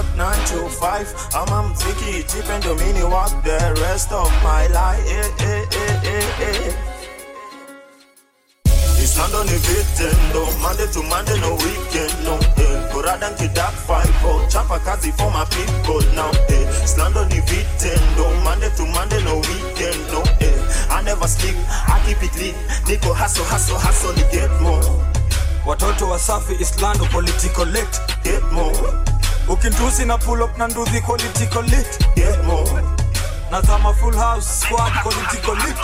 work 9 to 5 ama mziki ichipe ndo mini work the rest of my life. It's London ni vitendo Monday to Monday no weekend no eh. Kurada nkidak five oh Chapa kazi for my people now eh. It's London ni vitendo Monday to Monday no weekend no eh. I never sleep, I keep it lit Niko hustle, hustle, hustle ni get more watoto wasafi islando political lit Get more, ukintusi na pull up na nduthi political lit get more na zama full house squad political lit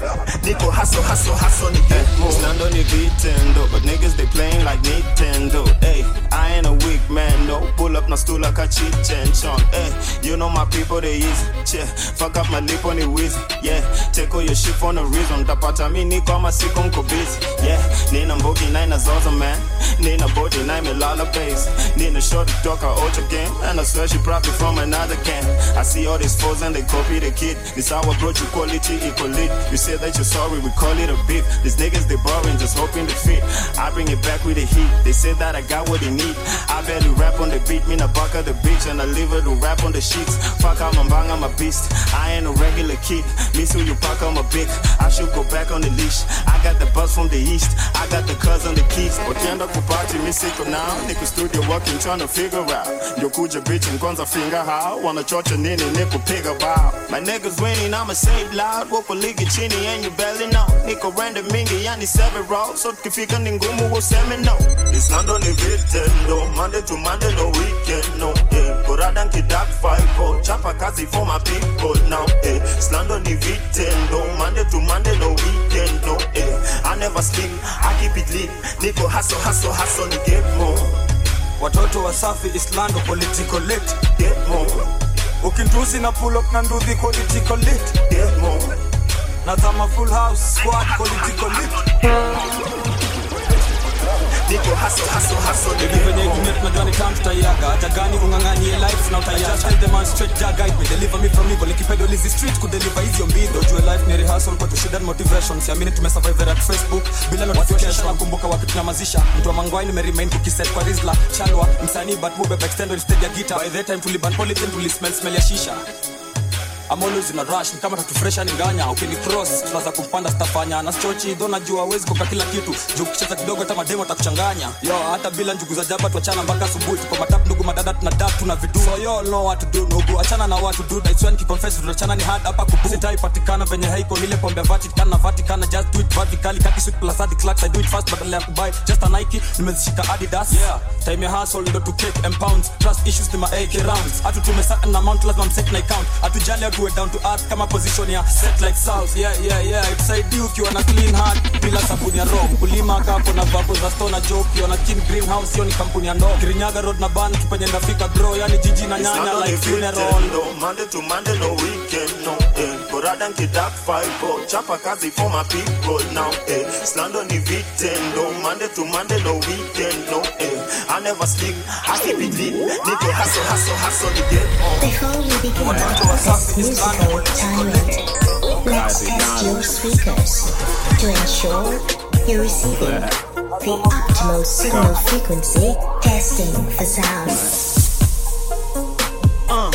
Niko hustle, hustle, hustle ni get more It's London ni vitendo But niggas they playing like Nintendo Hey, I ain't a weak man no. Pull up na stool like a cheat and chong Hey, you know my people they easy Yeah, fuck up my lip on the wheezy Yeah, take all your shit for no reason. Tapata mi niko ama siko mko busy Yeah, nina mbogi na ina zoza man. Nina body na ime lala bass. Nina shorty talk a ultra game And I swear she probably from another camp I see all these foes and they copy the kid. This I brought you quality equal lit You say that you're sorry, we call it a beef. These niggas they boring, just hoping to fit. I bring it back with the heat. They say that I got what they need. I barely rap on the beat, mean I buck of the beach And I leave it to rap on the sheets. Fuck out my bang, I'm a beast. I ain't a regular kid. Miss who you pack on my big I should go back on the leash. I got the buzz from the east. I got the cuz on the keys. Wakienda kupati mi siko now Niko studio working trying to figure out. Ndio kuja bitch and kwanza finger how Wanachocha nini niko piga bao My niggas winning I'ma say it loud. Wako ligi chini and your belly now Niko random mingi yani several So tukifika ni ngumu useme no. It's London ni vitendo Monday to Monday no weekend no yeah. Kurada nkidak five oh. Chapa kazi for my people now eh. It's London ni vitendo Monday to Monday no weekend no eh. I never sleep I keep it lit Niko hustle hustle hustle ni get more. Watoto wasafi islando political lit. Get more. Ukintusi na pull up na nduthi political lit. Get more na zama full house squad political lit. Niko hustle hustle hustle ni Hivi get venye more ikimet tunajua ni time tutaiaga hata gani ung'ang'anie life na utaiaga Just tell the man straight ja guide me deliver me from evil. Nikipedo lizi street kudeliver hizo mbido jue life ni rehearsal kwa tushida ni motivation. Siamini tumesurvive at facebook. Bila notification nakumbuka wapi tunamazisha. Mtu wa mangwai nimeremain kukiset kwa rizla. Chalwa msanii but mube extendo instead ya guitar. By the time tuliban polythene tulismell smell ya shisha I'm always in a rush, ni kama tatu fresh ni nganya. Ukini cross tunaanza kumpanda stafanya na chochi dho najua hawezi koka kila kitu. Juu ukicheza kidogo hata mademo atakuchanganya. Yo hata bila njugu za jaba tuachana mpaka asubuhi. Tuko matap ndugu madada tuna dap tuna vidu. So yo know what to do nugu achana na to do. That's when confess tunachana ni hard hapa kubu. Sitai patikana venye haiko ile pombe Vatican na Vatican. Just do it vertically. Kaki suit plus hadi clocks. I do it fast badala ya kubuy. Just a Nike nimezishika Adidas. Yeah. Time ya hustle ndo to cake and pounds. Trust issues ni ma AK rounds. Hatu tumesaka na amount lazima mset na account. Hatujali hatu we down to earth kama position ya set like south yeah yeah yeah. Itusaidii ukiwa na clean heart. Bila sabuni ya roho mkulima kapo na vapo za stona jo ukiwa na kin greenhouse hiyo ni kampuni ya ndoo kirinyaga road na ban tupenye ndafika bro. Yani jiji na nyanya like funeral. weekend, no. Monday to Monday, no weekend, no eh. Kurada nkidak five oh Chapa kazi for my people now eh. It's London ni vitendo Monday to Monday, no weekend, no eh. I never sleep, I keep it lit. Niko hustle, hustle, hustle to get on. Before we begin this musical time let's test your speakers to ensure you're receiving the optimal signal frequency. Testing for sound. Uh,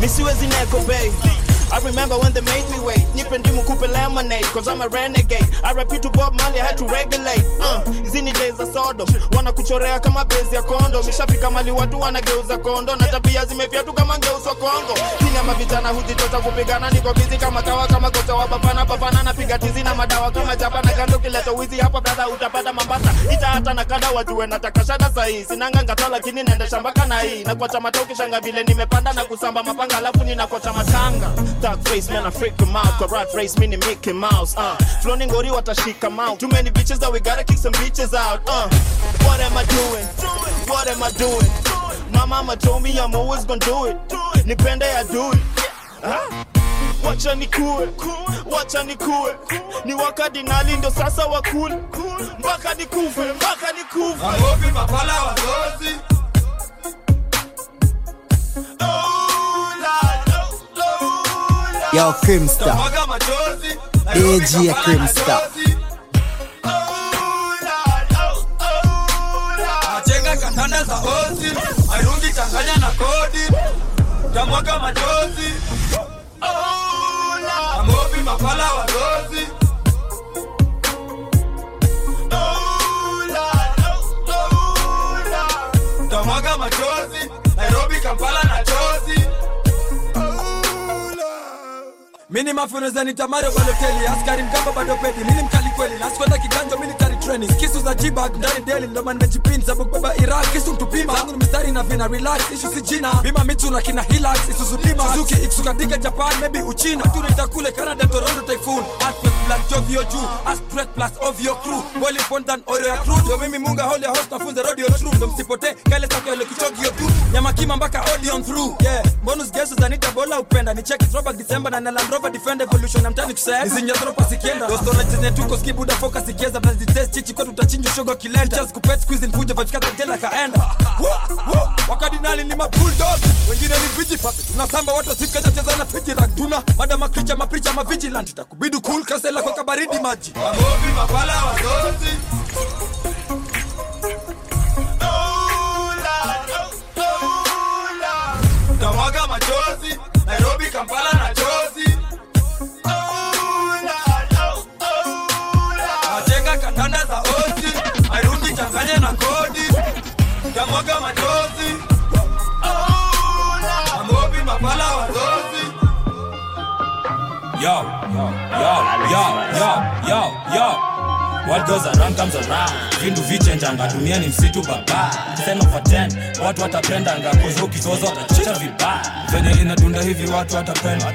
me siwezi neko bay. I remember when they made me wait. Nipe ndimu kupe lemonade, cause I'm a renegade. I repeat to Bob Marley, had to regulate. Uh, zini days za Sodom. Wanakuchorea kama bezi ya kondo. Mishafika mali watu wanageuza kondo. Na tabia zimefyatu kama ngeuswa Kongo. Kini mavijana hujitota kupigana. Niko bizi kama kawa kama kocha wa bapana bapana. Napiga tizi na madawa kama chapa na kando kileta wizi hapa brada utapata mambasa. Ita hata na kada wajue nataka shada sahi. Sinanga ngata lakini naenda shamba kana hii. Na kwa chama toki shanga vile nimepanda na kusamba mapanga alafu ninakocha matanga. Dark face man I freak them out. Corrupt race mini Mickey Mouse. Uh, floating ngori watashika mount. Too many bitches that we gotta kick some bitches out. Uh, what am I doing? What am I doing? My mama told me I'm always gonna do it. Nipende I do it. Huh? wacha nikue wacha nikue ni wakati nali ndo sasa wakule mpaka nikufe mpaka nikufe Makofi mapala wazozi Yo, machozi AG ya katanda za ozi kodi. Machozi. Amobi mapala wadozi. Tamwaga machozi. Nairobi kampala na mini mafuneza nitamare baloteli askari mkamba bado pedi. Mini mkali kweli. Nasikwenda kiganjo military training. Kisu za jibag ndani deli ndo man mejipin sababu baba iraq kisu mtupima zangu ni mistari na vina relax ishu si jina. Bima mitu na kina hilax isuzu dima suzuki ikisukandika japan maybe uchina. Watu naita kule canada toronto typhoon. Aspect black jovio juu aspect plus ovio crew. Boli fontan oreo ya crew. Yo mimi munga holy host nafunza radio true. Ndo msipote kale sako ile kichogio tu. Nyama kima mpaka audion through. Yeah bonus gesu zanita bola upenda. Ni check roba december na land rover defend evolution. Na mtani kusema nizinja dropa sikienda dostona chenye tuko skibuda focus ikieza. Blazi test chichi kwetu tutachinja shogo kilenda chance kupet squeeze nvuja vafika tajela kaenda wakadinali ni mabulldog wengine ni viji papi tunasamba watu wasifika cheza na fiji rank tuna madama kricha mapricha mavigilant itakubidi cool kasela kwa kabaridi maji. Mamobi mapala wazozi tamwaga machozi. Vindu vichenjanga, dunia ni msitu baba. 10 over 10, watu watapendanga, kozo ukizozo watachocha vibaya. Venye inadunda hivi watu watapenda.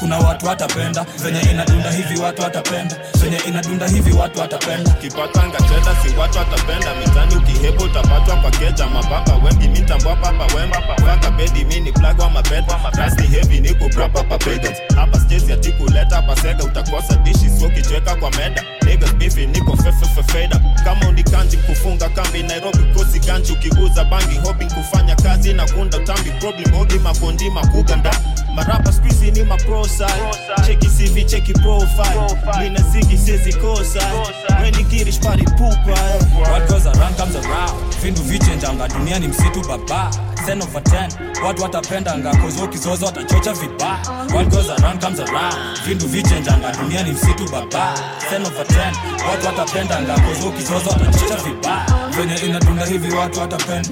Kuna watu watapenda, venye inadunda hivi watu watapenda. Venye inadunda hivi watu watapenda. kipatanga cheda si watu watapenda. Mitani ukihebo utapatwa kwa keja. Mababa wengi mitambwa papa wemba. Paka bedi mini plug wa mabeda rasti heavy niko grapa pa pagans hapa stage ati kuleta hapa sega. Utakosa dishi sio kichweka kwa meda. Niggas bifi niko fefefefeda kama unikanji kufunga kambi Nairobi kosi ganji. Ukiguza bangi hoping kufanya kazi na kunda tambi. Problem hogi makondi makuganda marapa squeezy ni maprosa cheki CV cheki profile. Nina zigi sezi kosa. Weni girish pari pupa What goes around comes around. Vindu vichenjanga, dunia ni msitu baba. 10 over 10, watu watapendanga, kozo ukizozo watachocha vibaya. What goes around comes around. Vindu vichenjanga, dunia ni msitu baba. 10 over 10, watu watapendanga, kozo ukizozo watachocha vibaya. Venye inadunda hivi watu watapenda.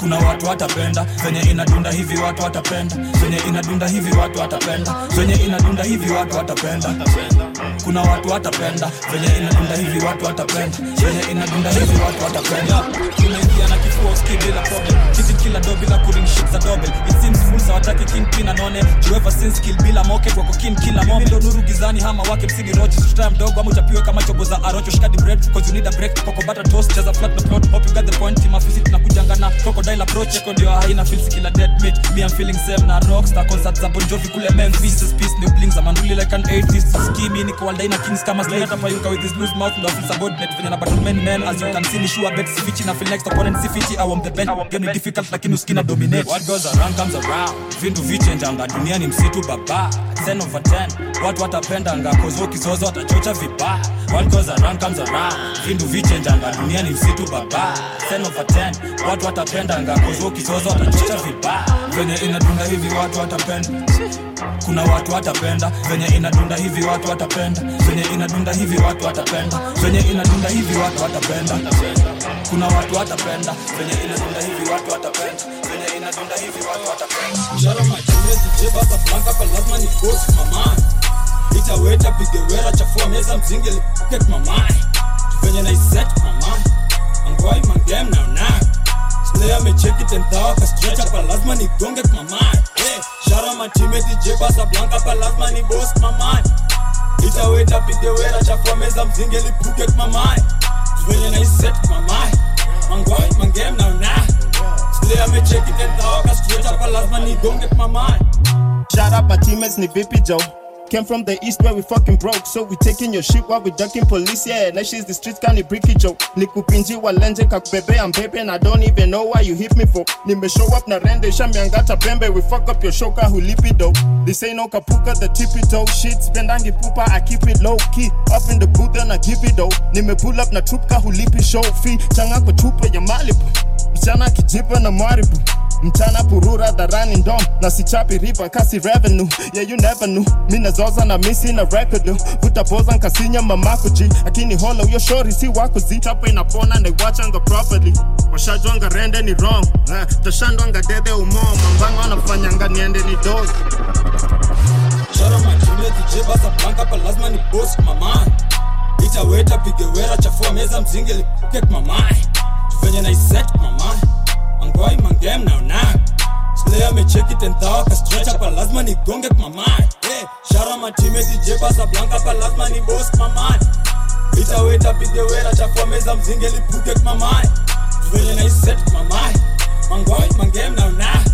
Kuna watu watapenda. Venye inadunda hivi watu watapenda. Venye inadunda hivi watu watapenda venye inadunda hivi watu watapenda. Kuna watu watapenda. Venye inadunda hivi watu watapenda. Venye inadunda hivi watu watapenda. Tunaingia na kifua uski bila problem kila do bila kuring shit za double it seems fools hawataki king pin anone jueva since kill bila moket wako kin kila moment ndo nuru gizani hama wake msigi rochi. Tuta mdogo ama uchapiwe kama chobo za arocho. Shikadi bread cause you need a break. Koko butter toast jaza flat na plot. Hope you got the point. Mafisi tunakujanga na crocodile approach. Yako ndio haina feels kila dead meat. Me I'm feeling same na rockstar. Concert za Bon Jovi kule Memphis this peace new bling za manduli like an 80s skimi niko waldaina kings kama slay hata payuka with his loose mouth ndo feel subordinate venye na battle men men. As you can see ni sure bet. Sifichi na feel next opponent. Sifichi I am the best. Game ni difficult lakini uskina dominate. What goes around comes around. Vindu vichenjanga dunia ni msitu baba. 10 over 10 watu watapendanga. Kozo kizozo watachocha vibaya. What goes around comes around. Vindu vichenjanga dunia ni msitu baba. 10 over 10 watu watapendanga. Kozo kizozo watachocha vibaya. Venye inadunda hivi watu watapenda. Kuna watu watapenda. Venye inadunda hivi watu watapenda. Venye inadunda hivi watu watapenda. Venye inadunda hivi watu watapenda kuna watu watapenda. Venye inadunda hivi watu watapenda. Venye inadunda hivi watu watapenda. Shara machine zijeba baba blanka kwa lazima ni boss mama. Itaweta pige wera chafua meza mzinge get mama Venye na iset mama. Angwai mangem now now Slay amecheki tentawa ka stretch hapa lazima ni gonge mama Hey, shara machine DJ sa blanka pa lazima ni boss mama. Itaweta pige wera chafua meza mzinge lipuke mama Venye na iset mama Angwai mangem na una Slay amecheki tentawa ka stretch hapa lazima ni gonge mama Shout out my teammates, ni Bippy Joe. Came from the east where we fucking broke, so we taking your shit while we ducking police. Yeah, now she's the streets kind of bricky Joe. Nikupinji walenje kakubebe I'm baby and I don't even know why you hit me for. Nime show up na rende shamiangata pembe, we fuck up your shoka hulipi dough. This ain't no kapuka, the tippy toe shit. Spendangi pupa, I keep it low key. Up in the booth and I give it though. Nime pull up na trupka hulipi show fee. Changa kwa chupa ya Malibu. Mchana kijipa na maribu mchana purura dharani ndom na sichapi riba kasi revenue. Yeah you never knew. Minazoza na misi na record vutapoza nkasinya mamakuji akini hola uyo shori si wakuzi chapo inapona naiwachanga properly. Washajwanga rende ni wrong eh, tashandwanga dede umo mambanga wanafanyanga niende ni dozi Shara majini DJ basa pa lazima ni boss mama. Ita weta pige chafua meza mzingi lipuke mama. Tufenye na iset mama Mangwai mangem na una Slayer mecheki tentawa ka stretcha pa lazima ni gonge mama hey, Shara majini DJ basa blanka pa lazima ni boss mama Ita weta pige wera chafua meza mzingi lipuke mama Tufenye na iset mama Mangwai mangem na una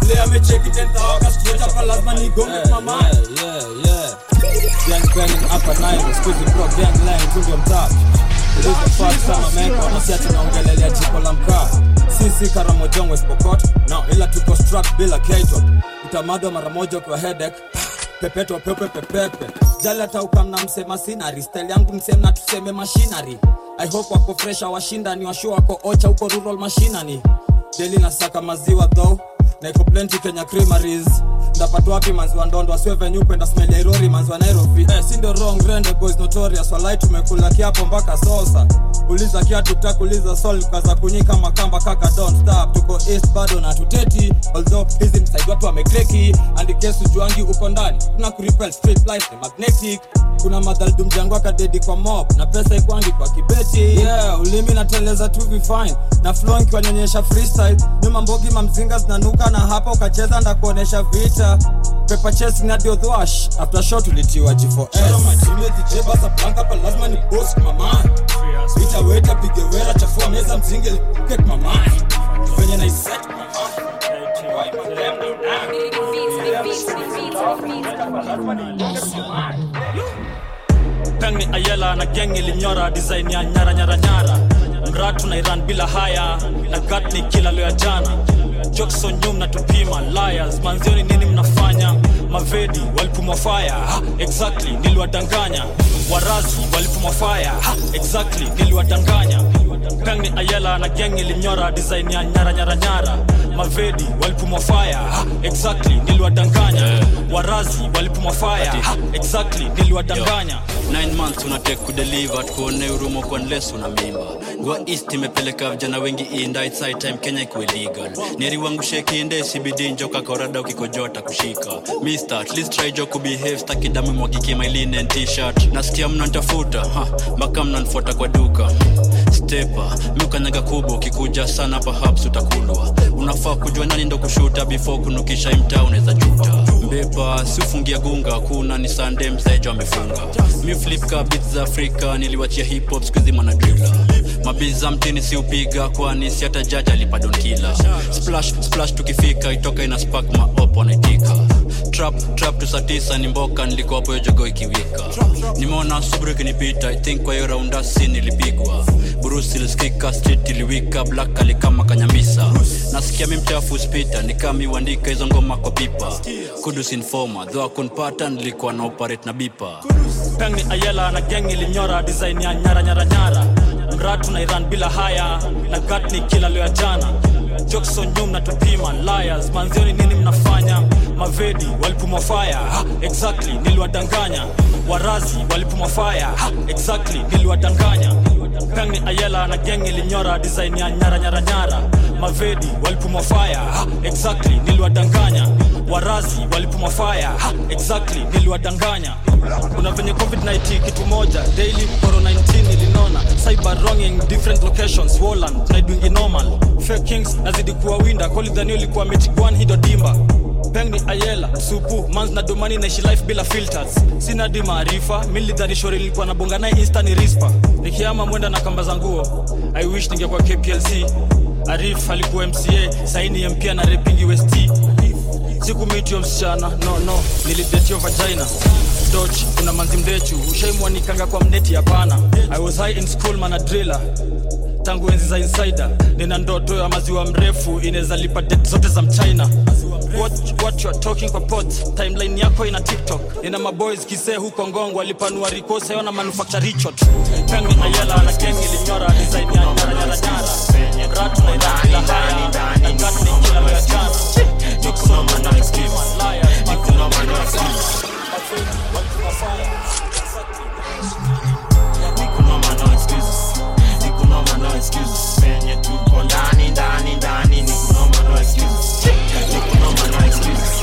Slayer mecheki tentawa ka stretcha pa lazima ni gonge mama yeah, yeah. Gang banging hapa nayo squeeze bro gang line tundio mtaa Ilizo fast kama mengo nasi ati naongelelea jiko la mkaa Sisi Karamojongo Spokot. Now ila tuko struck bila kato Utamadwa mara moja kwa hedek Pepeto pepe pepepe. Jali hata ukamna msema sinari stel yangu msemna tuseme mashinari. I hope wako fresha washindani washu wako ocha huko rural mashinani. Daily nasaka maziwa though na iko plenty Kenya creameries. Ndapata wapi manzi wa ndondo? Asiwe venye kwenda smell ya irori manzi wa Nairobi. Eh, si wrong? Rende boys notorious walai tumekula kiapo mpaka sosa. Uliza kia tiktak uliza sol kaza kunyika makamba kaka don't stop. Tuko east bado na tuteti although hizi side watu wamekreki. Andikesu juangi uko ndani tuna kuripel street life ni magnetic. Kuna madhaldum jangu kadedi kwa mob na pesa ikwangi kwa kibeti. Yeah ulimi nateleza tu vifine na flow nkiwanyonyesha freestyle. Nyuma mbogi mamzinga zinanuka na hapa ukacheza ndakuonesha vita. Pepa chasing na dio thwash after shot ulitiwa g4s lazima ni boss mama Vita weta pige wera chafua meza mzingi lipuke mama venye na iset mama Why my damn peng ni ayela na geng ilinyora design ya nyara nyara nyara. Mratu na iran bila haya na gat ni kila lo ya jana jokson nyum na tupima liars manzioni nini mnafanya? Mavedi walipumwa faya ha, exactly niliwadanganya. Warazi walipumwa faya ha, exactly niliwadanganya peng ni ayela na geng ilimnyora design ya nyara nyara nyara. Mavedi walipumwa ha, exactly niliwadanganya. Warazi walipumwa ha, exactly niliwadanganya. 9 months unatek kudeliver tukuone urumo kwa nles una mimba. Gwa east imepeleka vijana wengi inda time kenya ikuwe legal neri wangu sibidi njoka korada ukikojota kushika. Mister at least try jo kubehave staki damu mwagike my linen t-shirt. Nasikia mnantafuta ha mpaka mnanfuata kwa duka stepa miukanyaga kubwa ukikuja sana perhaps utakulwa unafaa kujua nani ndo kushuta before kunukisha imta unaweza juta mbepa siufungia gunga kuna ni sande msejo amefunga. Mi za afrika niliwachia hip hop skuizi manadrila mabiza mtini siupiga kwani si hata jaji alipadonkila splash splash tukifika itoka ina spark maop wanaitika. Trap trap tu ni mboka nilikuwa hapo ikiwika. Nimeona subru ikinipita i kwa hiyo raunda si nilipigwa burusi ilisikika street iliwika black alikama kanyamisa. Nasikia mi mchafu spita nikami hizo ngoma kwa pipa. Kudus informa dho akunpata nilikuwa na operate na bipa. Peng ayela na geng ilinyora design ya nyara nyara nyara. Mratu na iran bila haya na gat kila leo jana. Jokson nyum na tupima liars. Manzioni nini mnafanya? Mavedi walipuma faya ha, exactly niliwadanganya. Warazi walipuma ha, exactly niliwadanganya peng ni ayela na geng ilimnyora design ya nyara nyara nyara. Mavedi walipuma fire, exactly niliwadanganya. Warazi walipuma fire, exactly niliwadanganya. Kuna venye covid-19 kitu moja. Daily corona 19 ilinona cyber wronging different locations. Woland naidwingi normal. Fake kings nazidi kuwa winda new ilikuwa metigwan hido dimba peng ni ayela supu mans na domani naishi life bila filters. Sina di maarifa milidhani nilikuwa na bonga naye insta ni rispa nikiama mwenda na kamba za nguo i wish ningekuwa kplc arif alikuwa mca saini mpia na repingi west sikumitio msichana no no nilidetio vagina. Doch kuna manzi mdechu ushaimwanikanga kwa mneti hapana. I was high in school mana driller tangu enzi za insider nina ndoto ya maziwa mrefu inaweza lipa det zote za mchina. You timeline yako ina tiktok. Nina maboys kisee huko ngong walipanua rikose ona manufacture richot pengo na yela na kengi linyora design ya nyara nyara nyara. Ratu na ina kila haya na gatu ni kila leo jana nikusoma na excuse. Liar nikusoma na excuse. Nikunoma no excuses. Penye tuko ndani ndani ndani. Nikunoma no excuses. Nikunoma no excuses.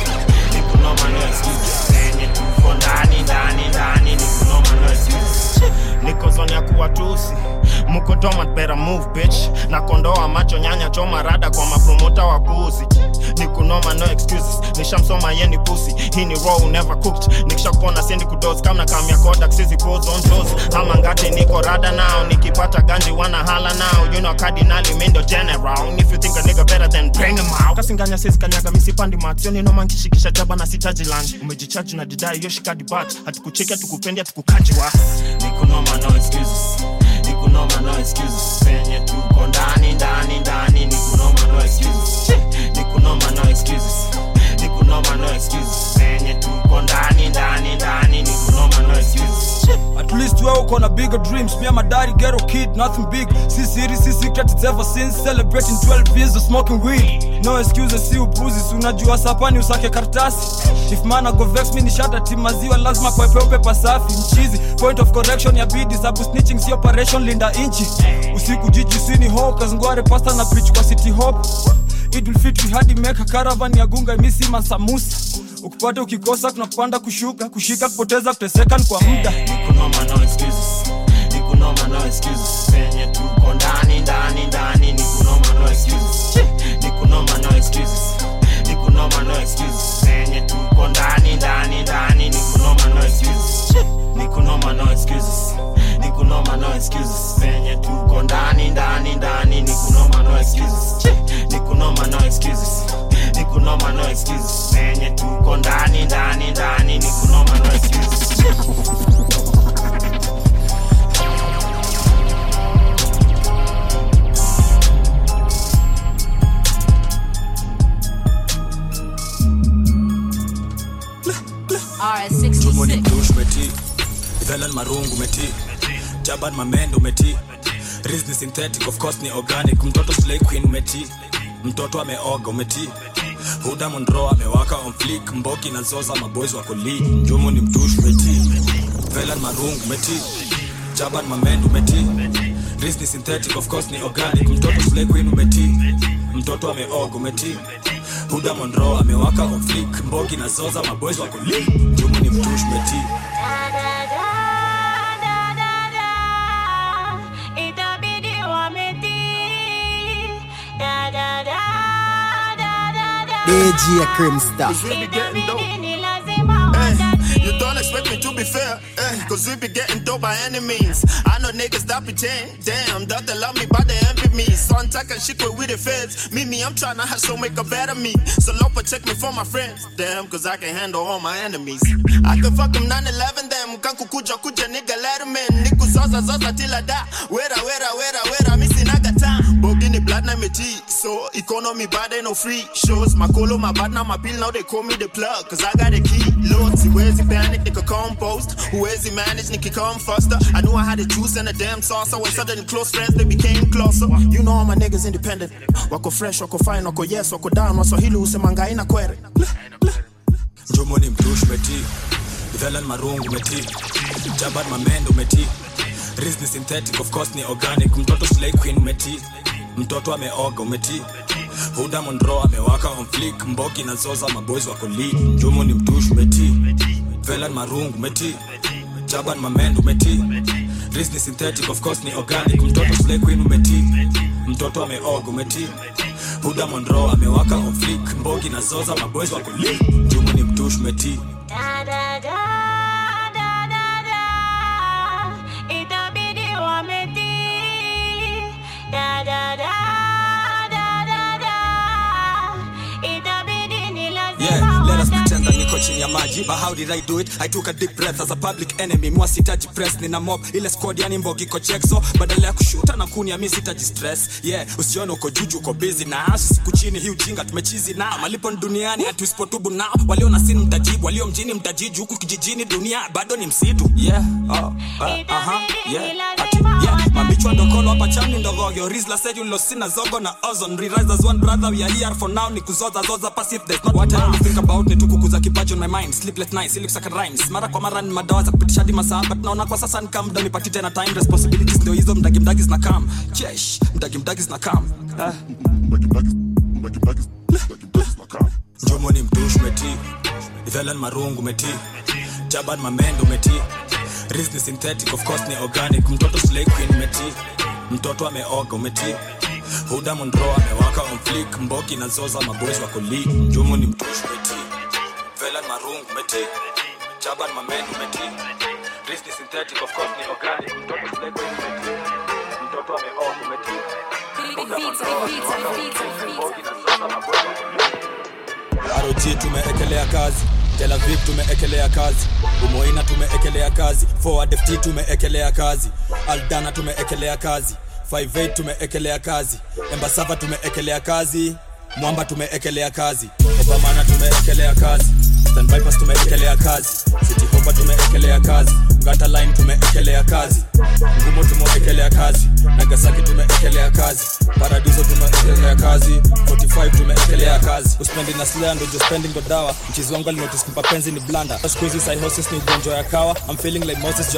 Nikunoma no excuses. Penye tuko ndani ndani ndani. Nikunoma no excuses. Niko zone ya kuwatusi muko move bitch. Na kondoa macho nyanya choma rada kwa mapromota wa puzi nikunoma no excuses. Nishamsoma yeni pusi hii ni raw never cooked. Nikishakupona sendi kudos kamna kamya kodak sizi pose on ama ngati niko rada nao nikipata ganji wana hala nao. You know cardinali mindo general. If you think a nigga better than bring him out. Kasinganya sisi kanyaga misipandi maksioni noma nkishikisha jaba na sitaji lunch. Umejichaji na didai yoshikadi bat hatukucheki hatukupendi hatukukaji wa nikunoma no excuses. Nikunoma no excuses. Penye tuko ndani ndani ndani. Nikunoma no excuses. Nikunoma no excuses. Nikunoma no excuses penye tuko ndani ndani ndani nikunoma no excuses At least wewe uko na bigger dreams. Me my daddy ghetto kid, nothing big. Si siri, si secret, it's ever since Celebrating 12 years of smoking weed. No excuses, si upuzi Si unajua sapani usake kartasi If man go vex mi nishata tim maziwa Lazima kwa peupe pasafi mchizi Point of correction ya bidi Sabu snitching si operation linda inchi. Usiku jiji sini ho Kazngware pasta na preach kwa city hop Idul Fitri hadi meka caravan ya gunga imisi masamusa ukipata ukikosa kunapanda kushuka kushika kupoteza kuteseka ni kwa muda excuses penye tuko ndani ndani ndani nikunoma no excuses nikunoma no excuses nikunoma no excuses. Menye tuko ndani ndani ndani. Nikunoma no excuses. Jumoni dush meti. Ithalan marungu meti. Jaban mamendo meti. Risni synthetic of course ni organic. Mtoto slay queen meti. Mtoto ameoga umeti. Huda Monroe amewaka on Mboki na zoza maboys wako lead Njumu ni mtush umeti. Velan marung umeti. Jaban mamend umeti. Riz ni synthetic of course ni organic. Mtoto slay umeti. Mtoto ameoga umeti. Huda Monroe amewaka on flick Mboki na zoza maboys wako lead Njumu ni mtush meti da, da. Deji ya Crimstar. Cause we be getting dope. Itabidi ni lazima Eh, watatii. you don't expect me to be fair, eh, cause we be getting dope by any means. I know niggas that pretend, damn, that they love me, but they envy me. So I'm talking shit with the feds. Me, me, I'm trying to hustle, make a better me. So Lopa check me for my friends, damn, cause I can handle all my enemies. I can fuck them 9-11 them, kanku kuja kuja nigga let 'em in. Niku zoza zoza till I die. Wera, wera, wera, wera, missing naga time. Blood na me tea, so economy bad ain't no free shows. My colo, my bad now my bill, now they call me the plug, cause I got a key. Lord, see where's he panic, nigga compost. Where's he manage, nigga come faster. I knew I had the juice and the damn sauce, when suddenly close friends, they became closer. You know all my niggas independent. Wako fresh, wako fine, wako yes, wako down, waswahili usemanga haina kwere. Njumu ni mtush meti Velan marungu meti Jaban mamendo meti Riz ni synthetic of course ni organic Mtoto slay queen umeti Mtoto ameoga umeti. Huda Monroe amewaka onflik Mboki na zoza maboys wako lead Njumu ni mtush umeti. Velan marungu umeti. Jaban mamendo umeti. Ris ni synthetic of course ni organic. Mtoto slay umeti. Mtoto ameoga umeti. Huda Monroe amewaka onflik Mbogi na zoza maboys wako lead Njumu ni mtush umeti. Da, da, da, chini ya maji. But how did i do it? I took a deep breath as a public enemy. Mwa sitaji press nina mob. Ile squad yani mbogi ko check so badala ya kushuta na kunia mimi sitaji stress. Yeah usione uko juju uko busy na siku chini hii ujinga tumechizi na malipo duniani hatu isipotubu nao walio na sini mtajibu walio mjini mtajiji huku kijijini dunia bado ni msitu. Yeah oh, uh, uh -huh. yeah ati yeah mabichwa ndokolo hapa chani ndogogyo rizla seju losina zogo na ozon rerise as one brother we are here for now. Ni kuzoza zoza pass if there's not what I only think about ni tukukuza kipaji on my mind. Sleepless nights ili kusaka rhymes mara kwa mara ni madawa za kupitisha hadi masaa. But naona kwa sasa ni kama muda nipati tena time responsibilities ndio hizo. Mdagi mdagi zina kam chesh mdagi mdagi zina kam eh? Mdagi mdagi mdagi come ah. njomo ni mtush meti Ivelan marungu meti Jaban mamendo meti Riz ni synthetic of course ni organic. Mtoto slay queen meti. Mtoto ameoga umeti. Huda Monroe amewaka on flick Mboki na zoza maboys wako league Njumu ni mtush meti Velan marung meti Jaban mamen meti Riz ni synthetic of course ni organic. Mtoto slay queen meti. Mtoto ameoga umeti. Huda amewaka on Mboki na zoza maboys wako league tumeekelea kazi Tel Aviv tumeekelea kazi Umoina tumeekelea kazi Forward FT tumeekelea kazi Aldana tumeekelea kazi 58 tumeekelea kazi Embasava tumeekelea kazi Mwamba tumeekelea kazi Obamana tumeekelea kazi Stand Bypass tumeekelea kazi City Hopper tumeekelea kazi Ngata Line tumeekelea kazi Ngumo tumeekelea kazi Nagasaki tumeekelea kazi Paradiso tumeekelea kazi. 45 tumeekelea kazi. Uspendi na slea ndo jo ndo dawa. Mchizi wangu alinotice penzi ni blanda Siku hizi psychosis ni ugonjwa ya kawa. I'm feeling like Moses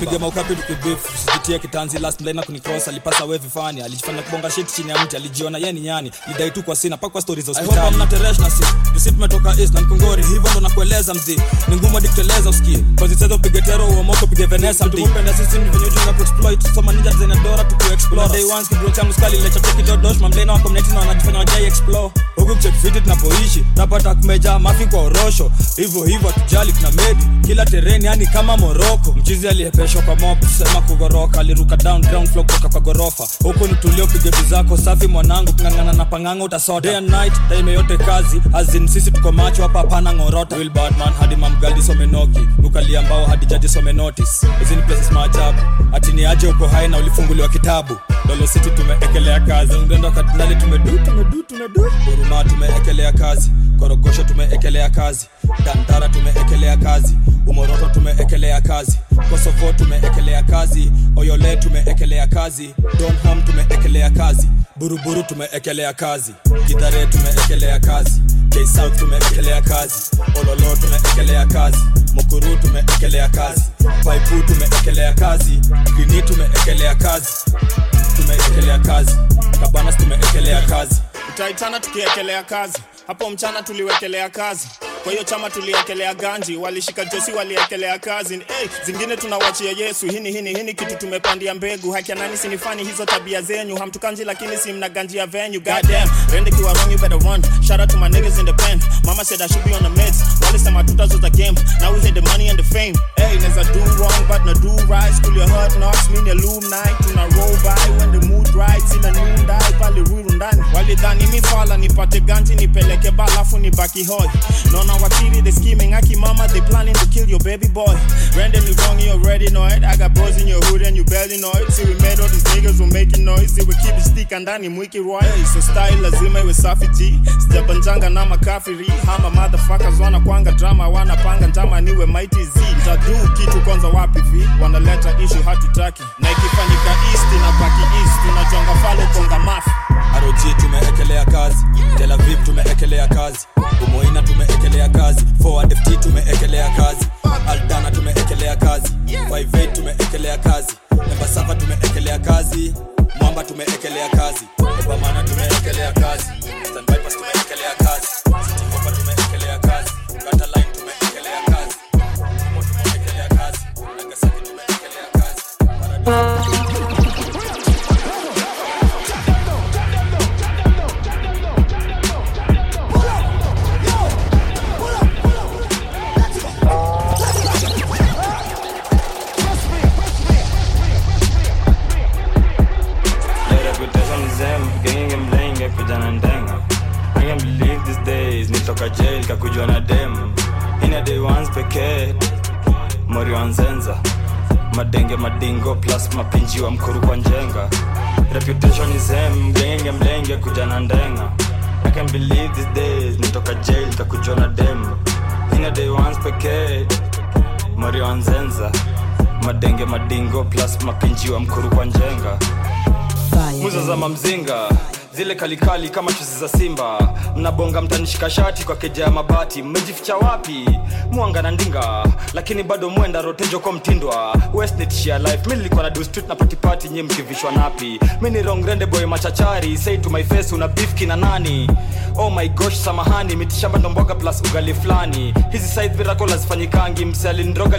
nipige maukapi tukibif Usijitie kitanzi last line na kunicross Alipasa wevi fani Alijifanya kubonga shit chini ya mti. Alijiona ye ni nyani. Lidai tu kwa sina. Pakwa stories za hospitali mna rash na si Jusi tumetoka east na mkongori Hivyo ndo nakueleza mzi Ni ngumu hadi kuteleza usikie. Cause it's either upige tero moto upige venesa mdi Tupenda sisi ni venye ujunga kuexploit Soma ninja zenye dora tukiwa Day one kibro cha skali lecha cheki dodosh Mamlena wako mneti na wanajifanya wajai explore. Huku chekfiti tunapoishi Napata kumejaa mafi kwa orosho. Hivyo hivyo hatujali tuna medi Kila tereni yani kama moroko Mchizi aliyepeshwa kwa mop kusema kugoroka. Aliruka down ground floor kutoka kwa gorofa. Huku nitulio pige zako Safi mwanangu. Kungangana na panganga utasota. Day and night time yote kazi. Azin sisi tuko macho hapa hapana ngorota. Will Batman hadi mamgaldi somenoki Nukalia mbao hadi jaji some notice. Hizi ni places maajabu. Ati aje uko hai na ulifunguliwa kitabu? Lolo City tumeekelea kazi Ngendo katinali tumedu tumedu tumedu Huruma tumeekelea kazi Korogosho tumeekelea kazi Dandara tumeekelea kazi Umoroto tumeekelea kazi Kosovo tumeekelea kazi Oyole tumeekelea kazi Donham tumeekelea kazi Buruburu tumeekelea kazi gidhare tumeekelea kazi K-South tumeekelea kazi Ololo tumeekelea kazi Mukuru tumeekelea kazi Paipu tumeekelea kazi Grini tumeekelea kazi Tumeekelea kazi. Kabanas tumeekelea kazi. Utaitana tukiekelea kazi hapo mchana tuliwekelea kazi. Kwa hiyo chama tuliekelea ganji walishika josi waliekelea kazi. Hey, zingine tunawachia yesu. Hini hini hini kitu tumepandia mbegu. Haki nani sinifani hizo tabia zenyu? Hamtukanji lakini si mna ganji ya venue goddamn. Rende kiwa wrong you better run. Shout out to my niggas in the pen. Mama said i should be on the meds. Walisema tutazo the game. Now we hit the money and the fame. Hey neza do wrong but na do right. School your hard knocks. Mean alumni tuna roll by when the mood right. In the noonday pale ruru ndani. Walidhani mifala nipate ganji nipeleke balafu nibaki hoi. Naona watiri they scheming. Aki mama they planning to kill your baby boy. Randomly wrong you already know it. I got boys in your hood and you barely know it. See we made all these niggas who making noise. See we keep it stick ndani mwiki roy hey, so style lazima iwe safi g. Sijapanjanga na makafiri hama motherfuckers wana kwanga drama wanapanga njama niwe mighty z. Tadu kitu kwanza wapi vi? Wanaleta issue hatutaki na ikifanyika east na paki east tunajonga falo konga mafi ROG tumeekelea kazi Tel Aviv tumeekelea kazi Umoina tumeekelea kazi Forward FT tumeekelea kazi Aldana tumeekelea kazi 58 tumeekelea kazi Embasava tumeekelea kazi Mwamba tumeekelea kazi Obamana tumeekelea kazi Stand Bypass tumeekelea kazi City Hopper tumeekelea mlenge kuja na ndenga I can't believe these days nitoka jail kakujwa na dem pekee mori wa nzenza. Madenge madingo plus mapinji wa mkuru kwa njenga. Reputation is hem mlenge mlenge kuja na ndenga. I can believe these days nitoka jail kakujwa na dem. Ina day ones pekee mori wa nzenza. Madenge madingo plus mapinji wa mkuru kwa njenga. Muza za mamzinga zile kalikali kama chuzi za simba. Mnabonga mtanishika shati kwa keja ya mabati. Mmejificha wapi? Mwanga na ndinga. Lakini bado mwenda rotejo kwa mtindwa. Nilikuwa na na patipati nyi mkivishwa napi? Mi ni rongrende boy machachari. Say to my face una bifki na nani? Oh my gosh samahani. Mitishamba ndomboga plus ugali fulani hizi side virako lazifanyikangi msealindroga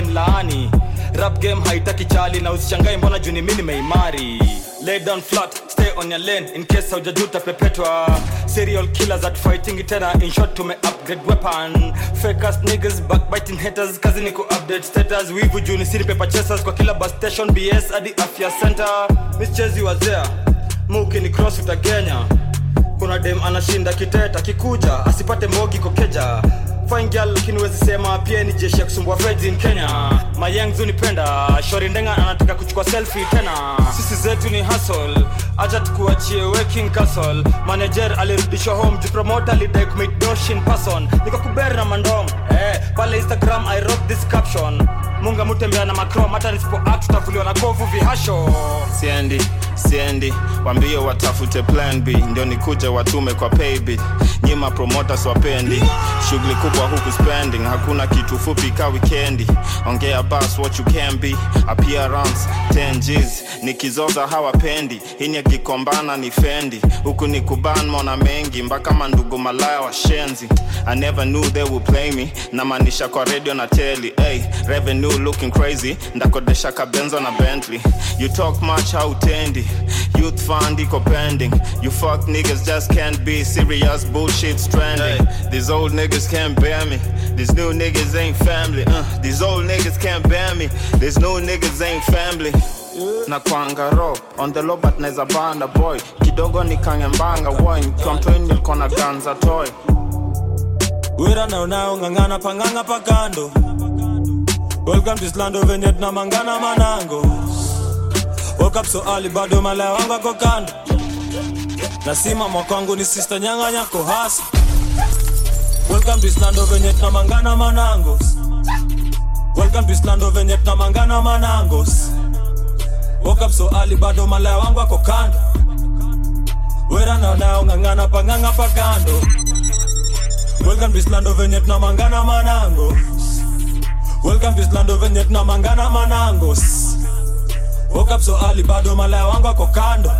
ni laani. Rap game haitaki chali na usishangae mbona juni mi nimeimari lay down flat stay on your lane in case haujajuta pepetwa serial killers at fighting tena in short tume upgrade weapon. Fakers niggas backbiting haters. Kazi ni ku update status. Wivu juni siri paper chasers kwa kila bus station bs hadi afya center. Mischezi wazea muki ni cross utagenya kuna dem anashinda kiteta kikuja. Asipate mogi kokeja girl lakini huwezi sema. Pia ni jeshi ya kusumbua feds in kenya. Mayang zunipenda shori ndenga anataka kuchukua selfi tena. Sisi zetu ni hustle. Acha tukuachie working castle. Manager alirudishwa home. Jipromota alidai kumit dosh person. Nikakuber na mandom eh, pale instagram i wrote this caption munga mutembea na macrom hata nisipo act tutavuliwa na kovu vihasho. Siendi siendi wambie watafute plan b ndio nikuje watume kwa payb nyima promoters wapendi shughuli kubwa huku spending hakuna kitu fupi ka wikendi. Ongea bas what you can be appearance 10 G's hawapendi. Hini akikombana ni fendi huku ni kuban mona mengi mpaka mandugu malaya washenzi i never knew they would play me namaanisha kwa radio na teli hey, revenue looking crazy? Ndakodesha kabenzo na bentley. You talk much hautendi youth fund iko pending. You fuck niggas just can't be serious bullshit stranding. These old niggas can't bear me. These new niggas ain't family. Uh, these old niggas can't bear me. These new niggas ain't family. Na kwangaro on the low but naeza banda boy. Kidogo nikangembanga woy kwa mtoi nilikuwa na ganza toy. Wira naonao ng'ang'ana pang'ang'a pakando welcome to slando venye tunamangana manango. Woke up so early bado malaya wangu ako kando nasimama kwangu ni sister nyang'anyako hasa welcome to slando venye tunamangana manangos welcome to slando venye tunamangana manangos woke up so early bado malaya wangu ako kando wera naonao ng'ang'ana pang'ang'a pakando welcome to slando venye tunamangana manangos welcome to slando venye tunamangana manangos. Woke up so early bado malaya wangu kando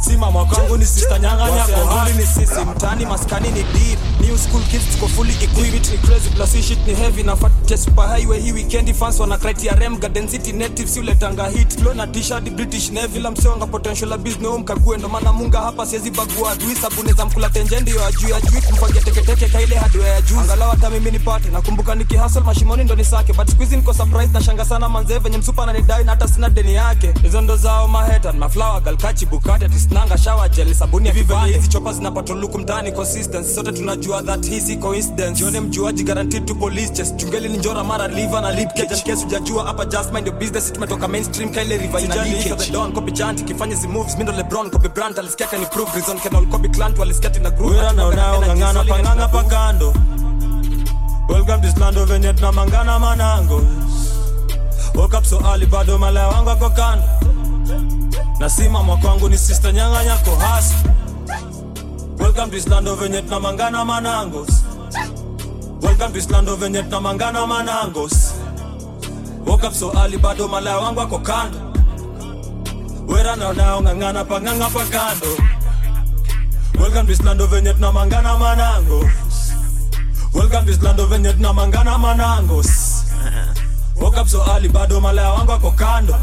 simama kwangu ni sister nyanga nyako hali ni sisi. Mtani maskani ni deep. New school kids tuko fully equipped. Ni crazy plus shit ni heavy na fat chest super highway. Hii weekend fans wana criteria garden city native si uletanga hit flow na t-shirt british navy. La msonga potential la business home kague ndo maana munga hapa siwezi bagua adui. Sabuni za mkula tenje ndio ajui ajui. Kumpangia teketeke kaile hardware ya juu. Angalau hata mimi nipate. Nakumbuka nikihustle mashimoni ndo nisake. But squeezing niko surprise na shanga sana manzee venye msupa ananidai na hata sina deni yake. Hizo ndo zao maheta na flower galkachi bukate tisnanga shower gel sabuni ya vipande hizi chopa zinapata luku mtaani consistency sote tunajua that hii si coincidence. Jione mjuaji guaranteed to police. Chest chungeli ni njora mara liver na lip cage. Case hujajua hapa just mind your business. Tumetoka mainstream kaile river ina leak the don copy chant kifanya zi moves. Mindo lebron copy brand alisikia kani prove reason. Can copy clan walisikia tina group. Wewe na unao ngangana panganga pakando welcome to slando na mangana manango woke up so early bado malaya wangu ako kando nasimama kwangu ni sister nyanga nyako hasa welcome to islando venye tunamangana manangos. Welcome to islando venye tunamangana manangos. Woke up so early bado malaya wangu ako kando. Wera naonao ng'ang'ana pang'ang'a pa kando. Welcome to islando venye tunamangana manangos. Welcome to islando venye tunamangana manangos. Woke up so early bado malaya wangu ako kando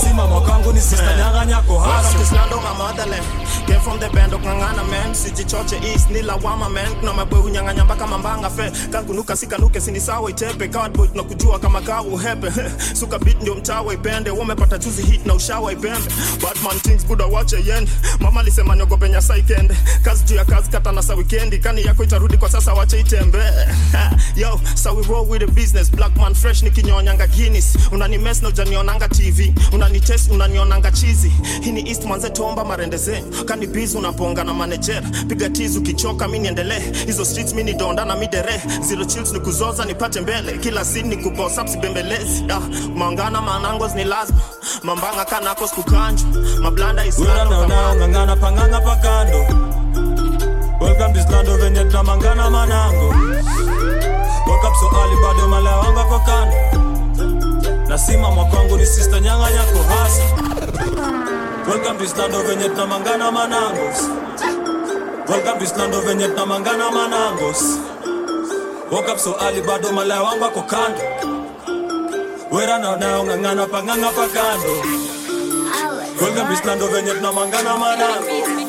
simama kwangu ni sister nyanga nyako hasa Welcome to Slando, my motherland. Came from the band okung'ang'ana man. Sijichoche east ni man. Kuna maboy hunyang'anya mpaka mambanga fe. Kankunuka sikanuke sini itepe. Cardboy tunakujua kama kawa uhepe. Suka beat ndio mtawa ipende. Umepata juzi hit na ushawa ipembe batman things buda wache yende mama alisema niogope nyasa ikende kazi juu ya kazi kata na sa wikendi kani yako itarudi kwa sasa wache itembe. Yo so we roll with the business. Black man fresh nikinyonyanga guinness. Unani na ujanionanga tv unani test unanionanga chizi. Hii ni east manze tuomba marende zenyu kani biz unaponga na manager. Piga tizi ukichoka mi niendelee. Hizo streets mi ni donda na midere zero chills ni kuzoza nipate mbele. Kila scene ni kuboss up sibembelezi. Ah, maungana manangos ni lazima. Mambanga kanako skukanju mablanda ng'ang'ana pang'ang'a pakando welcome this land of venye tamangana manango. Wakapso ali bado malawanga kwa kando nasimama kwangu ni sister nyanga nyako hasa welcome to slando venye tunamangana manangos. Welcome to slando venye tunamangana manangos. Wakapso ali bado malawanga kwa kando. Wera naonao ng'ang'ana pang'ang'a pakando welcome to slando venye tunamangana manangos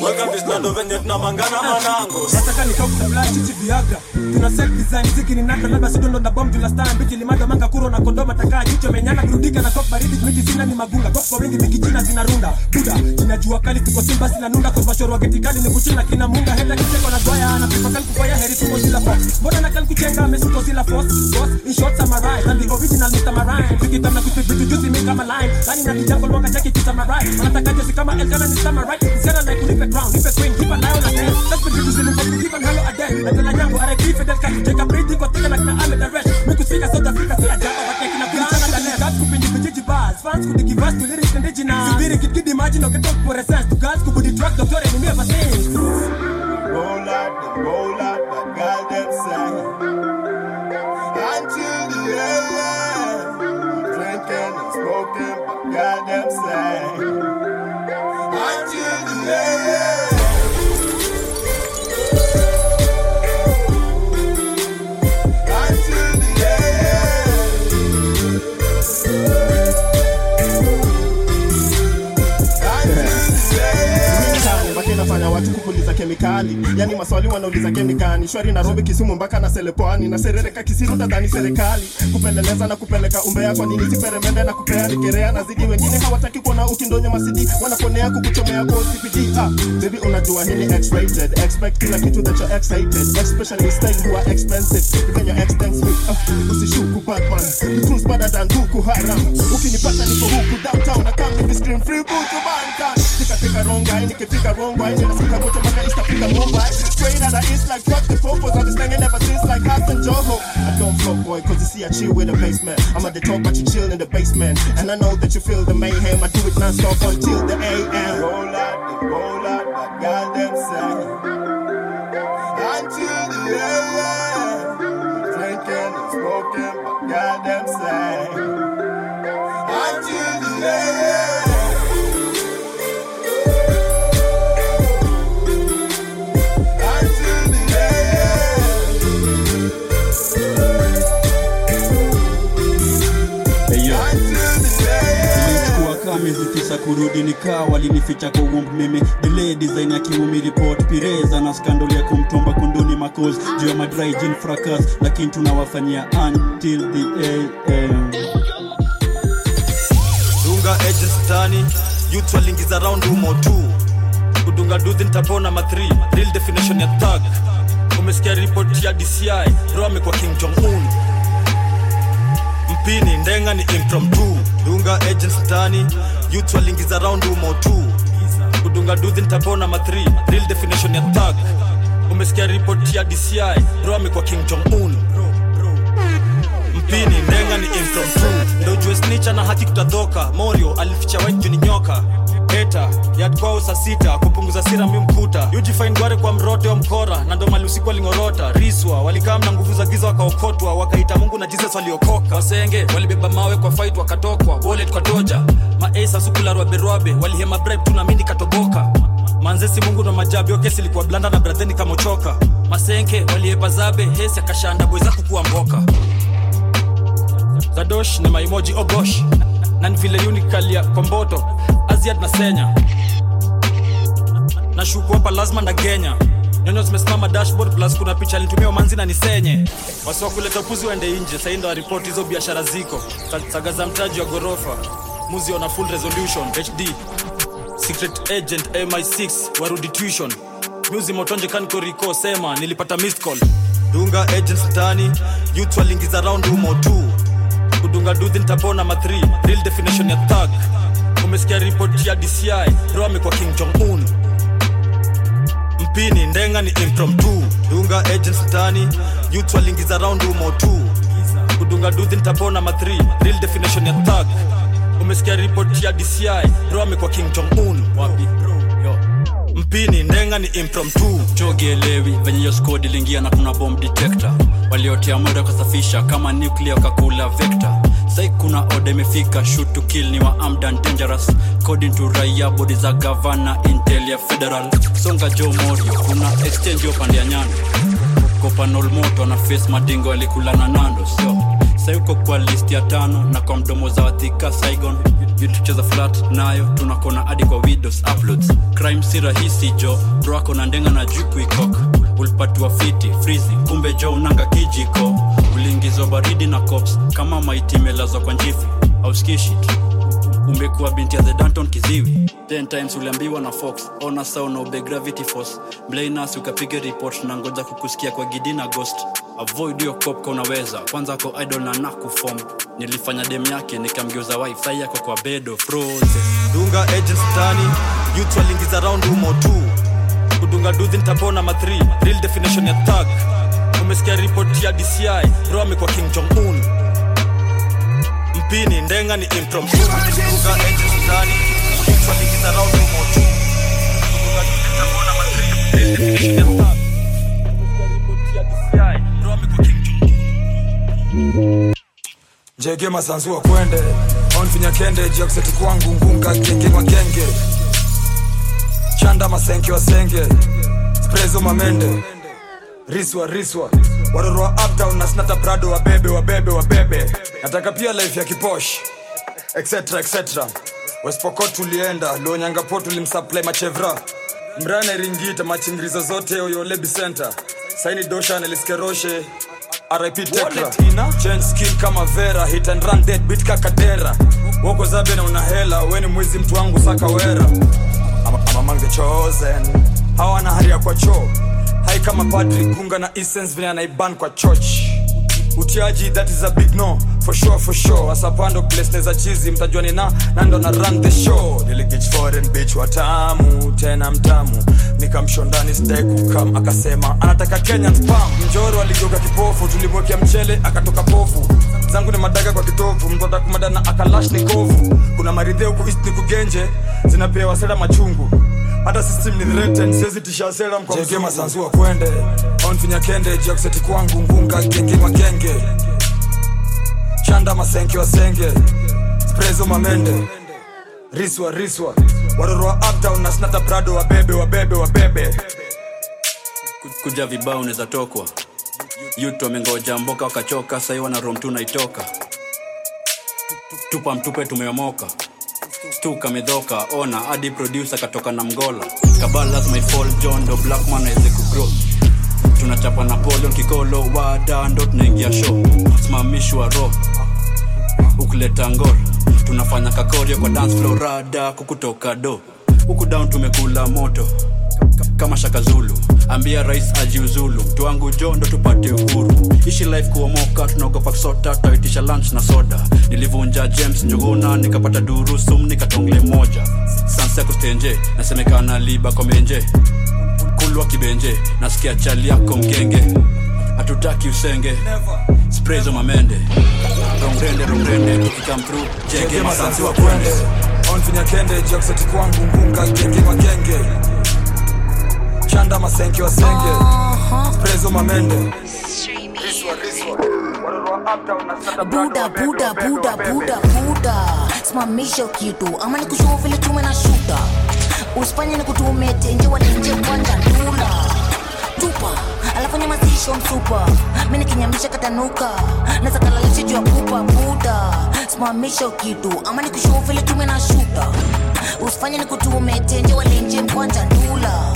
Welcome to Slando venye tunamangana ah, manangos nataka nikakutabla chichi viagra tuna set design ziki ni naka labda sidondo na bomb tuna stand biti limado manga kuro na kondoma takaa jicho menyana kurudika na kok baridi miti sina ni magunga. Kok kwa wingi mingi jina zinarunda buda ninajua kali tuko simba sina nunda. Kwa mashoro geti kali ni kuchina kina munga heta kicheko na dwaya na pipa kali kufanya heri tuko zila fox mbona na kali kuchenga mesuko zila fox boss. In short samurai. And the original Mr. Marine tukitana kuspit vitu juicy mi kama line. Ndani na kijambo mwanga cheki kisamurai wanataka jesi kama elgana ni samurai msichana na kulipe crown lipe queen lipe lion na dance let's be vitu zilimpa give and hello a day na tena nyango RIP Fidel Castro. Take a breath kwa tika na kina Ahmed Arresh miku speaker South Africa si ajabu but kina Ghana na Dane gas kupindi kujiji bars. Fans kudiki verse to lyrics indigenous subiri kid kid imagine okay for a sense to girls kubudi track doctor ni never seen Roll out the roll out the goddamn sign. Until the end, drinking and smoking, but goddamn sign. Until the end. Watu kupuliza kemikali. Yani maswali wanauliza kemikani shwari narobi kisumu mpaka na selepwani. Na serereka kisiru tadhani serikali. Kupeleleza na kupeleka umbea kwa nini siperemende na kupea nikerea na zidi wengine hawataki kuona ukindonyo masidi. Wanaponea kukuchomea kwa CPD ah, baby unajua hii ni x-rated. Expect kila kitu that you're excited. Especially style who are expensive. Even your ex thanks me uh, usishuku batman the cruise better than Boko Haram. Ukinipata niko huku downtown na come with scream free boot to bankan nikafika wrong guy nikifika wrong guy ninasika wote mpaka istafika Mumbai straight out of east like fuck the focus I've been slanging ever since like Hassan Joho oh, I don't fuck boy cause you see I chill with the basement. I'm at the top but you chill in the basement. And I know that you feel the mayhem. I do it non-stop until the AM Roll out roll out the goddamn sign. Until the end, drinking and smoking, but goddamn sign. Kurudi nikaa walinificha kwa womb mimi. Delay design ya kiumi report. Pireza na skandal ya kumtomba kunduni makos juu ya madry jin fracas lakini tunawafanyia until the AM. dunga agents tani youth walingiza round umo tu kudunga duzi nitapona ma 3 real definition ya tag umesikia report ya dci bro amekuwa king jong mpini ndenga ni impromptu dunga agents tani youth walingiza round umo tu kudunga duzi nitapona ma 3 real definition ya tag umesikia report ya dci bro amekuwa king jong un mpini ndenga ni impromptu ndo snicha na haki kutadhoka. Morio alificha white nyoka eta yadkwao saa sita kupunguza sira mi mkuta. Kwa mrote wa mkora na ndo usiku walingorota riswa walikaa na nguvu za giza wakaokotwa. Wakaita mungu na jesus waliokoka wasenge walibeba mawe kwa fight wakatokwa. Bolet kwa toja maesa sukularwaberwabe walihema bribe tunamini katoboka. Manzesi mungu na majabi okesi ilikuwa blanda na bradheni kamochoka masenke waliepa zabe hesi akashanda bweza kukuwa mboka. Zadosh na maimoji ogosh na nifile unikalia kwa mboto aziad na senya na shuku hapa lazima na genya nyonyo zimesimama dashboard plus kuna picha alitumia manzi na nisenye. Wasi kuleta upuzi waende nje sahii ndo waripoti hizo biashara ziko. Sa- saga za mtaji wa ghorofa. Muzi ona full resolution hd secret agent mi6 warudi tuition. Muzi motonje kankoriko sema nilipata missed dunga agents mtani youth walingiza umo tu kudunga duthi nitapona ma 3 real definition ya thug. Umesikia ripoti ya dci ro amekuwa king jong un mpini ndenga ni impromptu dunga agents ndani youth walingiza round umo tu kudunga dudhi nitapona ma 3 real definition ya thug. Umesikia ripoti ya dci ro amekuwa king jong un wapi. Mpini ndenga ni impromptu. Chogielewi venye yo skodi lingia na kuna bomb detector. Waliotia mwendo kasafisha kama nuclear kakula vector. Sai kuna oda imefika shoot kill ni wa amdan dangerous. Coding to raia bodi za gavana intel federal. Songa jo morio kuna exchange yo pande ya nyando kopanol moto na face madingo alikula na nando sio sai kwa list ya tano na kwa mdomo za wathika saigon. Vitucheza flat nayo tunakona hadi kwa widows uploads crime si rahisi jo broako na ndenga na juku ikok ulipatiwa fiti frizi kumbe jo unanga kijiko. Uliingizwa baridi na cops kama maiti imelazwa kwa njifi. Au skishit umekuwa binti ya the kiziwi. 10 times uliambiwa na fox. Ona sao na gravity force. Blainas ukapiga report na ngoja kukusikia kwa gidi na ghost. Avoid hiyo copka unaweza. Kwanza ko idol na nakufom nilifanya dem yake nikamgeuza wifi yako kwa bedo froze dunga agents mtani youth umo tu kudunga dudhi nitapona ma 3 real definition ya thug. Umesikia ripoti ya dci ro amekuwa king jong un dudhi ndenga ni 3 real definition ya thug umesikia ripoti ya dci ro amekuwa king jong jege masanzua kwende onfinya kende jakuseti kwangu ngunga kenge makenge. Chanda masenke wasenge sprezo mamende riswa riswa waroro wa uptown na snata prado wabebe wabebe wabebe nataka pia life ya kiposh etc etc wespokot tulienda luonyangapo tulimsupply machevra. Mrane ringita machingirizo zote oyolebi center. Saini dosha neliskeroshe rip tekra change skin kama vera hit and run dead beat kakadera woko zabe na una hela weni mwizi mtu wangu sakawera I'm, I'm among the chosen hawana haria kwa choo hai kama padri kunga na essence vile anaiban kwa church. Utiaji that is a big no. For sure for sure. Asapando place za chizi mtajua ni na nando na run the show. Niligich foreign bitch watamu tena mtamu. Nikamshondani stay kukam akasema anataka kenyan spam. Mjoro aligeuka kipofu tulimwekea mchele akatoka pofu. Zangu ni madaga kwa kitovu mtu atakumadana akalash ni kovu. Kuna maridhe huku east ni kugenje zinapewa sera machungu hata system ni threatened siwezi tisha sera mko jege masanzua kwende. Onfinya kende jakuseti kwangu ngunga genge magenge chanda masenke wasenge sprezo mamende. Riswa riswa. Waroro wa uptown na snata prado wabebe wabebe wabebe. Kuja vibao unaweza tokwa. Yutu amengoja mboka wakachoka sahii wana rom tu naitoka tupa mtupe tumeomoka stuk amedhoka ona hadi producer katoka na mgola. Kabal lazima ifall john do blackman aweze kugrow tunachapa napoleon kikolo wada ndo tunaingia show. Simamishwa ro ukuleta ngor. Tunafanya kakorio kwa dance florada kukutoka do. Huku down tumekula moto kama shaka zulu. Ambia rais ajiuzulu. Mtu wangu jo ndo tupate uhuru. Ishi life kuomoka tunaogopa kusota tutaitisha lunch na soda. Nilivunja james njuguna nikapata durusum nikatongle moja. Sansa kustenje nasemekana liba kwa menje. Kulwa kibenje nasikia chali yako mkenge, hatutaki usenge. Sprezo mamende rongrende rongrende tukikam through. Jege masanzi wa kwende. onfinya kende jakuseti kwangu ngunga genge magenge chanda masenke wasenge prezo mamende. Buda buda buda buda buda. Simamisha kitu. Ama nikushua vile tume na shuta usifanye nikutume tenje walenje kwanza ndula tupa. Alafu nyamazisho msupa. Mi nikinyamisha katanuka. Nazakalalisha juu ya kupa buda. Simamisha kitu. Ama nikushua vile tume na shuta usifanye nikutume tenje walenje kwanza ndula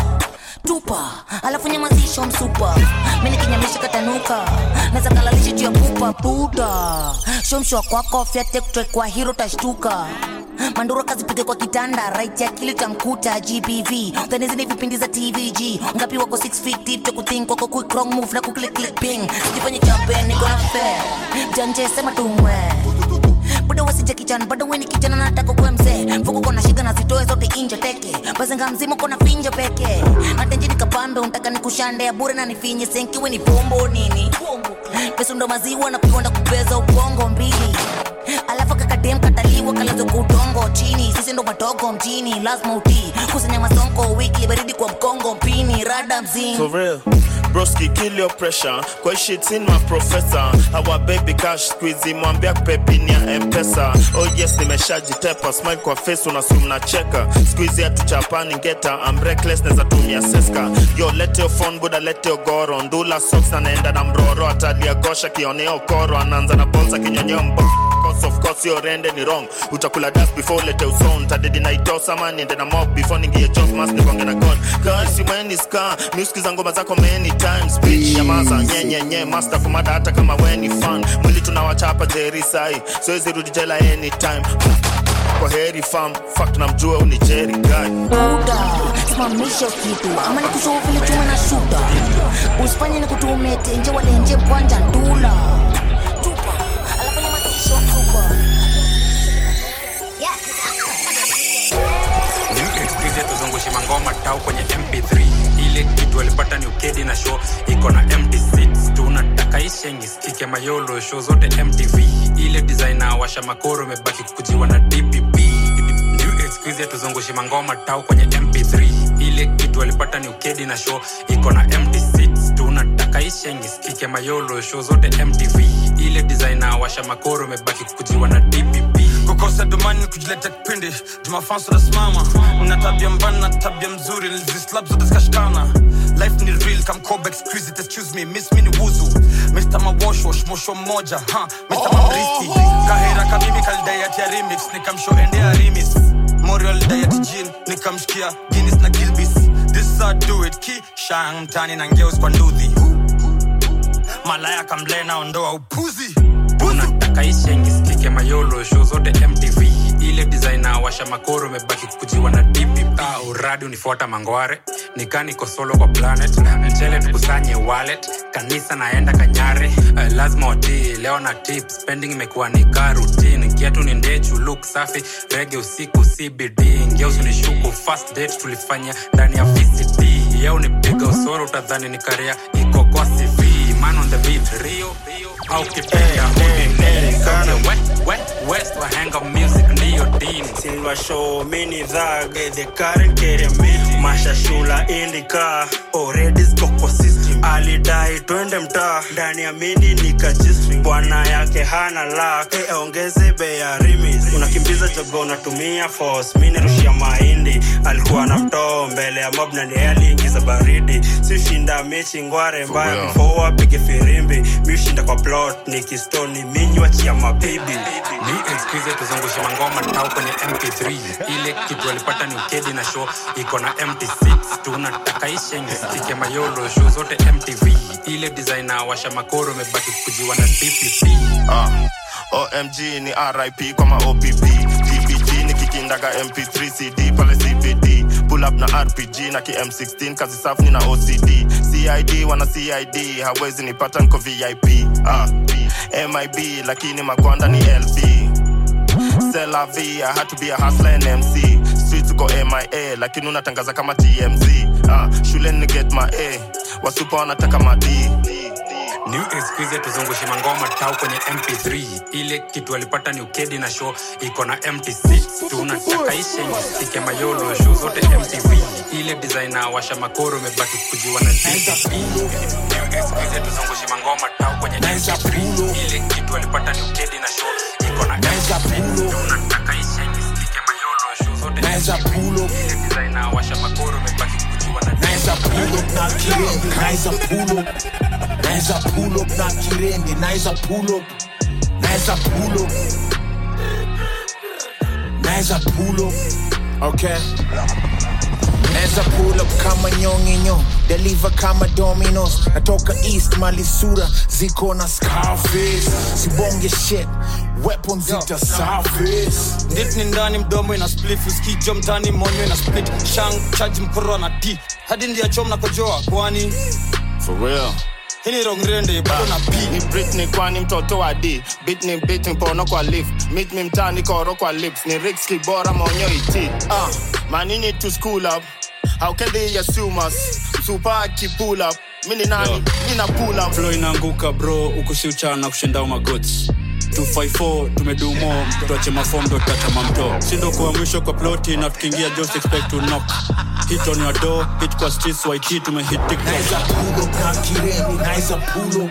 tupa. Alafu nyamazisho msupa. Kinyamisha katanuka. Naza kalalisha juu ya pupa buda shomshwa kwako fyatektre kwa hiro tashtuka. Manduro kazipige kwa kitanda right ya kili tamkuta gbv utanizi ni vipindi za tvg ngapi wako 6 feet deep takuthink wako quick move na kuklik clipping sijifanye chape niko na tumwe bado wasije kijana bado weni kijana nataka kuwe mzee. Mfuko kona shiga na zitoe zote inje teke bazenga mzima kona finje peke. Natenji nikapambe untaka nikushande ya bure na nifinye. Senkiwe ni pombo nini? Pesa ndo maziwa na kuiwanda kupeza ubongo mbili. Alafu kakadem kataliwa kalazo kwa udongo chini sisi ndo madogo mjini lazima utii kusanya masonko wiki baridi kwa mkongo mpini rada mzini For real. Broski, kill your pressure. Kwa shit in my professor. Our baby cash squeeze, mwambia kupepini ya mpesa. Oh yes, nimeshajitepa. Smile kwa face unasum na cheka. squeeze ya tuchapani ngeta. I'm reckless neza tumia seska. Yo, lete your phone buda lete your goro. Ndula socks na naenda na mroro. Atalia gosha kioneo koro. Anaanza na bonza kinyonyo mbo course of course your rende ni wrong. Utakula dust before lete uson tadedi na itosa man niende na mob before ningie job mas nikonge na god kasi weni ska musikiza ngoma zako many times bitch. Nyamaza nyenyenye master kumada hata kama weni fan mwili tunawachapa jeri sai. Siwezi rudi jela anytime. Kwa heri fam fak namjua uni jeri guy buda simamisha kitu. Ama nikushow vile chuma na shuta usifanye ni kutume walenje kwanja ndula mangoma tau kwenye mp3 ile kitu alipata ni ukedi na show iko na empty seats tunataka ishengi skike mayolo show zote mtv ile designer washa makoro imebaki kukujiwa na dpp excuse tuzungushe mangoma tau kwenye mp3 ile kitu alipata ni ukedi na show iko na empty seats tunataka ishengi skike mayolo show zote mtv ile designer washa makoro imebaki kukujiwa na dpp domani kujileta kipindi. Jumafanso nasimama na tabia mbana na tabia mzuri zislab zote zikashikana. Life ni real kamcobex exquisite excuse me miss me ni wuzu. Mr mawashwash mosho mmoja ha mr mamristi. Kahera kamimi kalidayati ya remix nikamsho endea rimis morial dayati jin nikamshikia guinness na gilbis. This I do it ki shang mtani na ngeus kwa nduthi. Malaya kamlena ondoa upuzi. Unataka ishengi mayolo show zote mtv ile designa washa makoro mebaki kujiwa na uradi unifuata mangware. Nikaniko solo kwa planet mchele tukusanye wallet. Kanisa naenda kanyare uh, lazima watii leo na tip. Spending imekuwa nikaa rutin kiatu ni ndechu luk safi. Rege usiku cbd ngeusi ni shuku fast date tulifanya ndani ya vct yeo nipiga usoro utadhani ni karia iko kwa man on the beat rio au kipenda udinekana west wahenga music ndiyo dini silva show mini dhag the current keremiti mashashula indika already skoko system alidai twende mtaa. Ndani ya mini nikajistri bwana yake hana lak aongeze ongeze bei ya rimis. Unakimbiza jogo unatumia force. Rushia mahindi. Alikuwa na mtoo mbele ya mob na ndiye aliingiza baridi. Sishinda mechi ngware mbaya. mfoa pige firimbi. Mishinda kwa plot nikistoni minywa chia mabibi ni excuse tuzungushe mangoma tau kwenye mp3 ile kitu alipata ni ukedi na show iko na mt6 tunataka ishengi mayolo show zote mtv ile designer washa makoro imebaki kujiwa na dpp uh, omg ni rip kwa maopp dbg ni kikindaga mp3 cd pale cbd pull up na rpg na km16 kazi safu ni na ocd cid wana cid hawezi nipata nko vip uh, mib lakini makwanda ni lb selav i had to be a hustler and mc Streets uko mia lakini unatangaza kama tmz ah, shuleni ni get my a wasupa wanataka madii new excuse tuzungushe mangoma tau kwenye mp3 ile kitu alipata ni ukedi na show iko na mt6 tunataka ishe stike mayolo show zote mtv ile designer washa makoro imebaki kujiwa na dpp new excuse tuzungushe mangoma tau kwenye mp3 ile kitu alipata ni ukedi na show iko na mt6 tunataka ishenye stike mayolo show zote MTV. ile designer washa makoro imebaki kujiwa na Naweza pull up na kirende, naweza pull up. Naweza pull up na kirende, naweza pull up. Naweza pull up. Naweza pull up. Okay. naweza pull up kama nyonginyo deliver kama dominos. Natoka east malisura. Ziko na scarface. Sibonge shit weapon into surface ndit ni ndani mdomo ina splif uskijo mtani monyo ina split. Shang charge mkoro na d. Hadi ndia chom na kojoa kwani? For real. hini rongrende bado na p ni britney kwani mtoto wa d. Bitni bitni pono kwa lift meet me mtani koro kwa lips. Ni rixki bora monyo iti. Ah manini to school up? How can they assume us? Super aki pull up. Mini nani? Nina pull up. Flow inaanguka bro. Ukusi uchana kushinda magots 254 tumedumo mtoache mafom ndo tatama mto. Sindo kuwa mwisho kwa ploti na tukiingia just hit on your door hit kwa streets yt tumehit up na kireni naweza pulo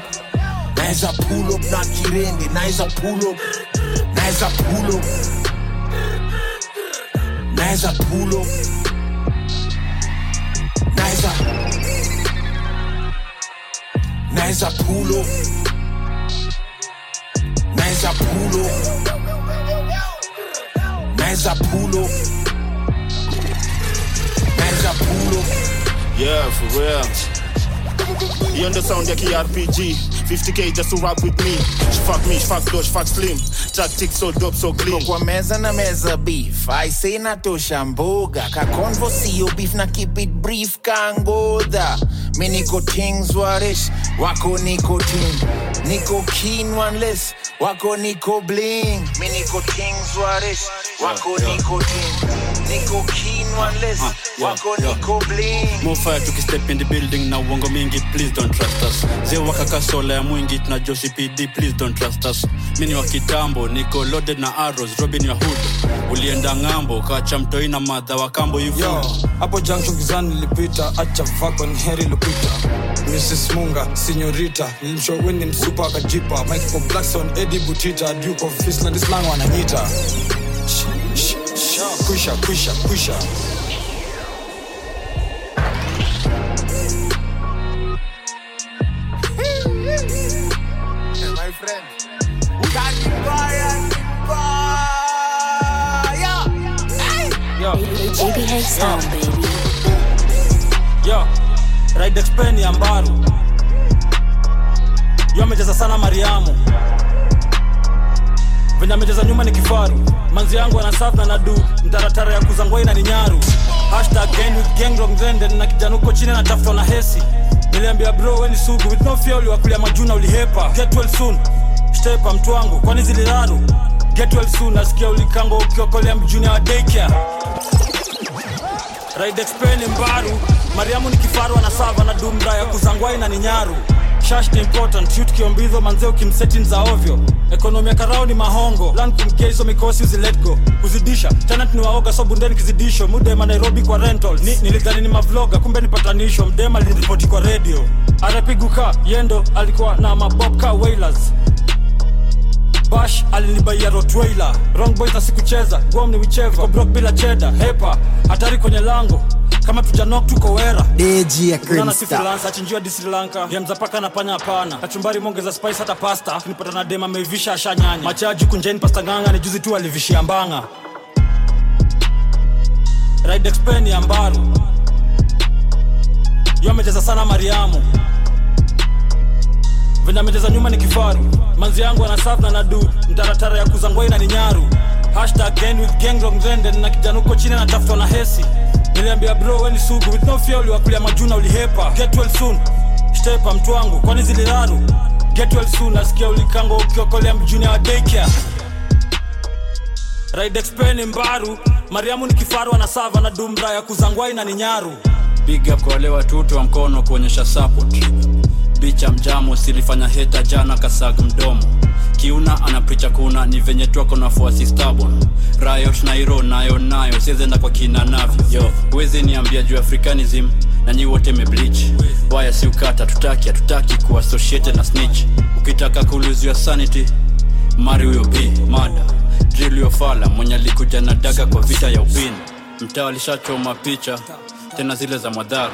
naweza pull up na kirende naweza pulo naweza pull up. Naweza pull up. Naweza naweza pull up. naweza pull up naweza pull up naweza pull up Yeah, for real. You the sound ya KRPG 50k just to rap with me. She fuck me, she fuck though, she fuck slim. Tactics so dope, so clean. Kwa meza na meza beef. Aise natosha mboga kakonvo sio beef na keep it brief kangodha mi niko tings warish wako niko ting niko keen one less wako niko bling. Mi niko tings warish wako niko ting niko keen one less wako niko bling. Mofaya tukistep in the building na uongo mingi please don't trust us. Ze wakakasola ya mwingi tuna josi pd please don't trust us. Mini wa kitambo niko loaded na arrows robin ya hood. Ulienda ng'ambo kacha mtoi na madha wa kambo yufu hapo junction gizani lipita acha vako ni heri kupita Mrs. Munga, Signorita Nilimshoweni msupa akajipa Michael Blackson, Eddie Butita Duke of Fisland, slang wananiita Kwisha, kwisha, kwisha My friend, got you fire, Yo. Yo. Yo. Ridexpen ya mbaru. Yo amecheza sana mariamu. Venye amecheza nyuma ni kifaru. Manzi yangu anasaf na nadu. Mtaratara ya kuzangwai na ni hashtag gang with gang wrong zende na kijana uko chini anatafutwa na hesi. Niliambia bro weni sugu. With no fear uliwakulia majuna ulihepa. Get well soon. Stepa mtu wangu. Kwani ziliraru? Get well soon. Nasikia ulikango ukiokolea mjuni wa daycare raidexpeni mbaru. Mariamu ni kifaru anasava na dumra ya kuzangwai na ni nyaru. Shash ni important shoot kiombizo manze ukimsetin za ovyo. Ekonomi ya karao ni mahongo. Land kumkia hizo mikosi uzilet go. Kuzidisha tenant ni waoga so bundeni kizidisho. Mudema nairobi kwa rentals. Ni, nilidhani ni mavloga kumbe ni patanisho. Mdema liniripoti kwa radio. Arapiguka yendo alikuwa na mabobka wailers bash alinibaia rotweiler wrong boys asikucheza Guam ni wicheva brok bila cheda hepa hatari kwenye lango. Kama tujanok tuko wera. Deji ya freelancer, achinjiwa di Sri Lanka. Gemza paka na panya hapana. Kachumbari mongeza spice hata pasta. Nipata na dema ameivisha ashanyanya machaji kunjeni pasta nganga ni juzi tu alivishia mbanga. Ridexpen ya mbaru yo amecheza sana mariamu venye amecheza nyuma ni kifaru. Manzi yangu anasafna na nadu. Mtaratara ya kuzangwai na ni na kijanuko chini anatafutwa na hesi. Niliambia bro weni sugu. With uliwakulia majuna ulihepa. Get well soon. Stepa mtu wangu. Kwani ziliraru? Get well nasikia ulikango ukiokolea mjuni wa daycare. Ridexpen mbaru. Mariamu ni kifaru anasava na dumra ya kuzangwai na ni big up kwa wale watoto wa mkono kuonyesha support bicha mjamo silifanya heta jana kasag mdomo. Kiuna anapricha kuna ni venye twako na fuasi stabon riot nairo nayo nayo siezenda kwa kina yo huwezi niambia juu africanism nanyi wote meblich waya si ukata tutaki hatutaki kuwa na snitch. Ukitaka kuuluziwa sanity mari huyo b mada drill mwenye alikuja na daga kwa vita ya upini mtaa alishachoma picha tena zile za madhara.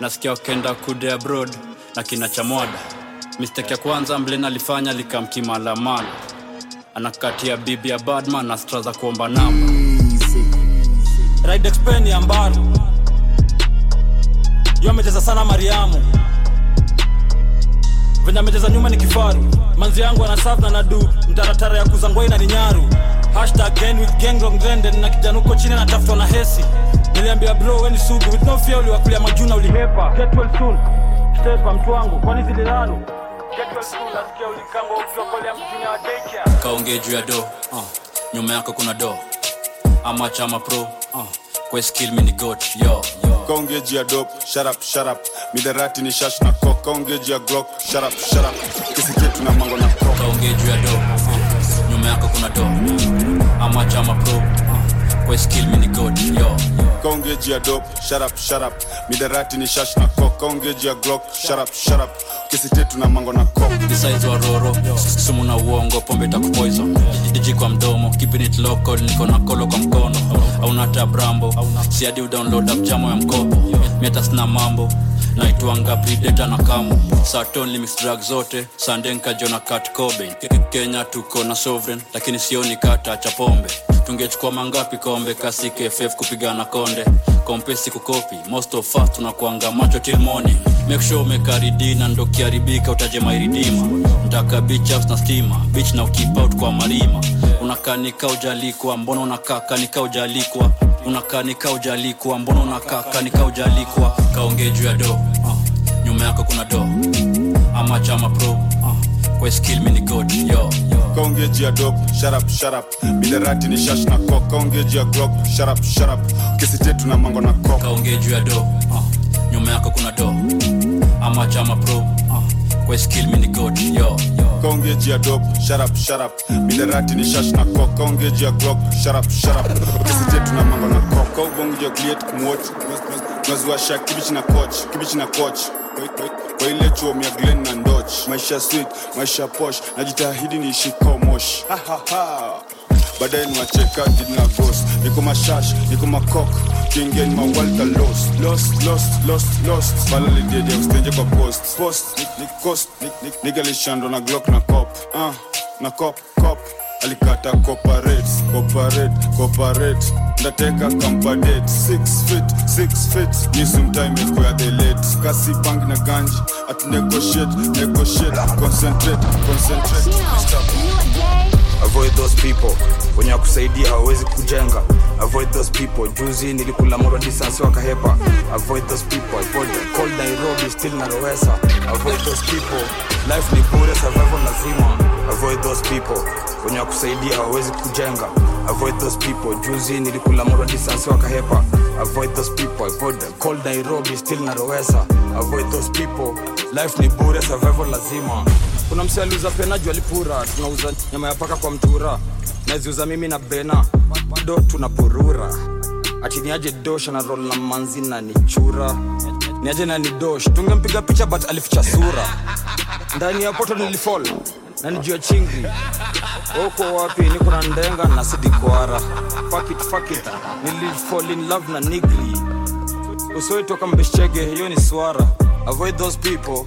Nasikia wakenda kude abroad na kina chamwada mistake ya kwanza mlen alifanya likamkimalamala anakatia bibi ya badman na stra za kuomba namba. Ridexpen ya mbaru yo amecheza sana mariamu. Venye amecheza nyuma ni kifaru. Manzi yangu anasaf na du mtaratara ya kuzangwai na ni nyaru. Hashtag gang with gang long granded na kijana chini anatafutwa na hesi. Niliambia bro weni sugu. With no fear uliwakulia majuna ulihepa get well soon stepa mtu wangu kwani zile lalo kaongee juu ya do uh. nyuma yako kuna do ama chama pro. Uh. kwe skill mini got yo kaongeji ya dop sharap sharap midarati ni shash na kok juu ya glock sharap sharap kisiketu tuna mango na kok kaongee juu ya do uh. nyuma yako kuna do ama chama pro uh. kill me mini got yo. Kaongeji ya dop sharap sharap midarati ni shash na kok kaongeji ya glock sharap sharap kisiketu na mango na kok disaizi wa roro sumu na uongo pombe takupoison jiji kwa mdomo keeping it local niko na kolo kwa mkono. Aunata brambo siadi udownload up jamo ya mkopo. Meta sina mambo naitwanga prideta na kamo saton limix drug zote sandenka jona kat cobain. Kenya tuko na sovereign lakini sioni kata cha pombe tungechukua mangapi? Kombe kasi kff kupigana konde. Kompesi kukopi most of us tunakuanga macho till morning. Make sure umekaridina ndo kiharibika utajemairidima mtaka beach ups na stima beach na ukip out kwa marima. Unakanika ujalikwa mbona unakaa kanika ujalikwa unakanika ujalikwa mbona unakaa kanika ujalikwa kaongee ya do uh. nyuma yako kuna do ama chama pro uh. kwa skill mini god yo kaongeji ya dop sharap sharap midarati ni shash na kok kaongeji ya glock kisiketu na mango na kok kaongee juu ya uh. nyuma yako kuna do ama chama pro. Uh. kwa skill mini god yo kaongeji ya dop sharap sharap midarati ni shash na kok kaongeji ya glock kisiketu na mango na kok kaubongeji ya kliet kumwot shak kibichi na coach kibichi na coach kwa ile chuom ya glen na ndoch. Maisha sweet maisha posh. Najitahidi niishiko mosh Ha, ha, ha. baadaye niwacheka jina ghost. Niko mashash niko makok. Kingeni mawalta lost. Lost lost lost lost. Balalidede ustenje kwa post. Post Ni- ni cost. Ni- ni- nigalishando na glock na cop. Uh, na cop cop alikata cooperate cooperate cooperate ndateka kampadet 6 feet 6 feet. Ni sometime kwa the late kasi bangi na ganji at negotiate negotiate. Concentrate concentrate. Stop. avoid those people wenye wakusaidia hawawezi kujenga. Avoid those people. Juzi nilikula moro distance wakahepa. Avoid those people. Avoid them. cold nairobi still narowesa avoid those people. Life ni bure survival lazima. Avoid those people. Wenye wakusaidia hawawezi kujenga. Avoid those people. Juzi nilikula moro distance wakahepa. Avoid those people. Avoid them. cold nairobi still narowesa avoid those people. Life ni bure survival lazima. Kuna msi aliuza pena juu alipura tunauza nyama ya paka kwa mtura naziuza mimi na bena. Do tunapurura ati niaje dosh na rol na manzi na nichura niaje na ni dosh. Tungempiga picha but alificha sura. Ndani ya poto nilifol na nijua chingi uko wapi? Niko na ndenga na sidikwara nilifall in love na nigri. Usoitoka mbeshege hiyo ni swara. Avoid those people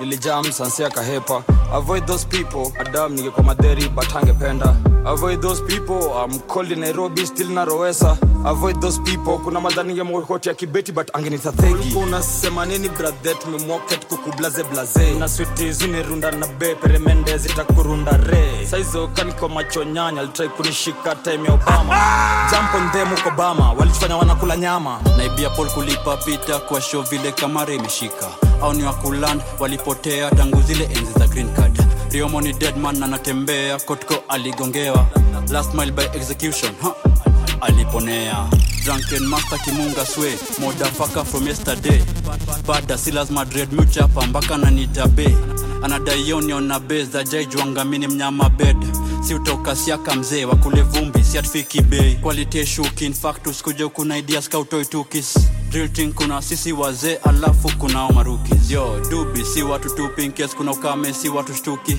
nilijam sansia kahepa. Avoid those people. Adam ningekuwa madheri but angependa avoid those people. Am cold in nairobi still na rowesa. Avoid those people. Kuna madhani ya ya kibeti but angenitathegi unasema nini brathe tumemwoket kukublaze blaze. Na switi na be peremende zitakurunda re. Saizo kaniko macho nyanya alitrai kunishika time ya obama. Jump on them huko walitufanya wanakula nyama. Naibia pol kulipa pita kwa show vile kamara imeshika au ni wakuland walipotea tangu zile enzi za green card. Riomo ni deadman anatembea kotko aligongewa. Last mile by execution huh? aliponea. Drunken master kimunga swe modafaka from yesterday. Bada silas madrid muchapa mpaka nanitabe anadaionion be za jaijwangamini mnyama bed. Si utoka siaka mzee wakule vumbi si atfiki bei shuki infactus kuja ideas kautoi drilting kuna sisi wazee alafu kunao marukis yo dubi si watu tupinkes kuna ukame si watu shtuki.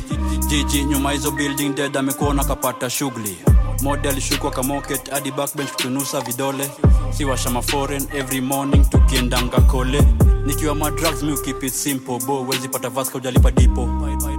Jiji nyuma hizo building dead amekuona kapata shughuli mode alishukwa kamoket hadi backbench kutunusa vidole. Si washama foreign every morning tukiendanga kole nikiwa madrugs mi keep it simple bo wezi pata vaska ujalipa dipo.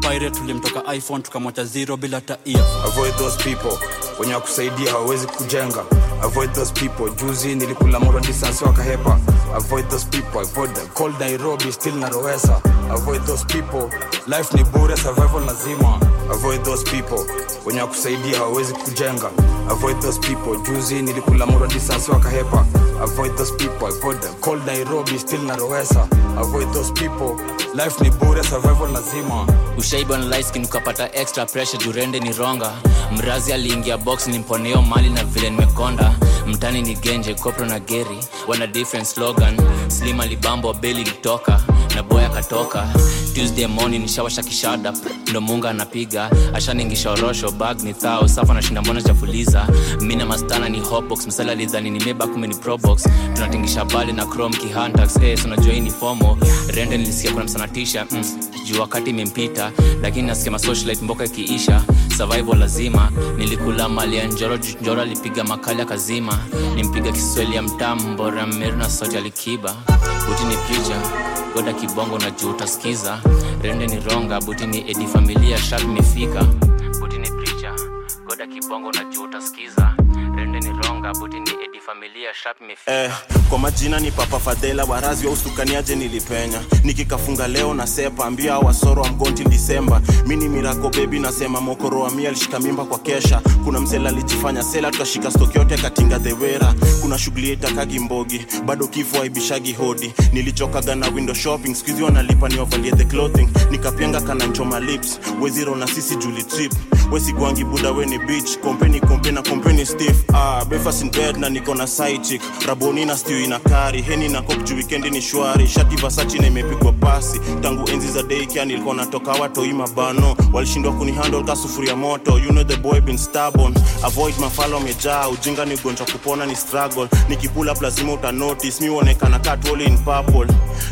Pirate tulimtoka iphone tukamwacha zero bila ta ear. Avoid those people wenye wakusaidia hawawezi kujenga. Avoid those people juzi nilikula moro distance wakahepa. Avoid those people avoid them. Cold nairobi still narowesa avoid those people life ni bure survival lazima avoid those people. Wenye wakusaidia hawawezi kujenga. Avoid those people. Juzi nilikula moro distance wakahepa avoid those people. Avoid them. Cold nairobi still narowesa avoid those people. Life ni bure survival lazima. Ushaiba na light skin ukapata extra pressure jurende ni ronga. Mrazi aliingia box nimponeo mali na vile nimekonda mtani ni genje kopro na geri. Wana different slogan. Slim alibambo beli litoka na boy akatoka. Tuesday morning nishawasha kishada. Ndo munga anapiga. Ashaningisha orosho bag ni thao. Safa nashinda mbona chafuliza mi na mastana ni hotbox msala lidhani nimeba kumi ni probox tunatingisha bali na chrome kihantax. Hey, sunajua hii ni fomo. Rende nilisikia kuna msanatisha mm, juu wakati imempita. Lakini nasikia masocialite mboka ikiisha. Survival lazima. Nilikula mali ya njoro njoro alipiga makali akazima. Nimpiga kiswahili ya mtambo meru na sauti alikiba. Buti ni picha. Goda kibongo na juu utasikiza. Rende ni ronga buti ni edi familia sharp mefika buti ni picha goda kibongo na juu utasikiza rende buti ni edi familia sharp imefika eh, kwa majina ni papa fadhela warazi wa ustukaniaje nilipenya? Nikikafunga leo na sepa ambia wasoro wa mgonti disemba. Mini mirako bebi nasema mokoro wa mia alishika mimba kwa kesha. Kuna msela alijifanya sela tukashika stoki yote katinga dhewera kuna shughuli itakagi mbogi bado kifo aibishagi hodi. Nilichokaga na window shopping skuizi wanalipa niwavalie the clothing. Nikapenga kananchoma lips weziro na sisi juli trip. Wesigwangi buda weni beach kompeni kompe na kompeni steve ah, breakfast in bed na niko na side chick. Raboni na stew ina kari. Heni na kok juu weekend ni shwari. Shati vasachi na imepigwa pasi. Tangu enzi za daycare nilikuwa natoka watoi mabano. Walishindwa kunihandle ka sufuria moto. You know the boy been stubborn. Avoid mafalo amejaa ujinga ni ugonjwa kupona ni struggle. Nikipula lazima uta notice mi uonekana katwoli in purple.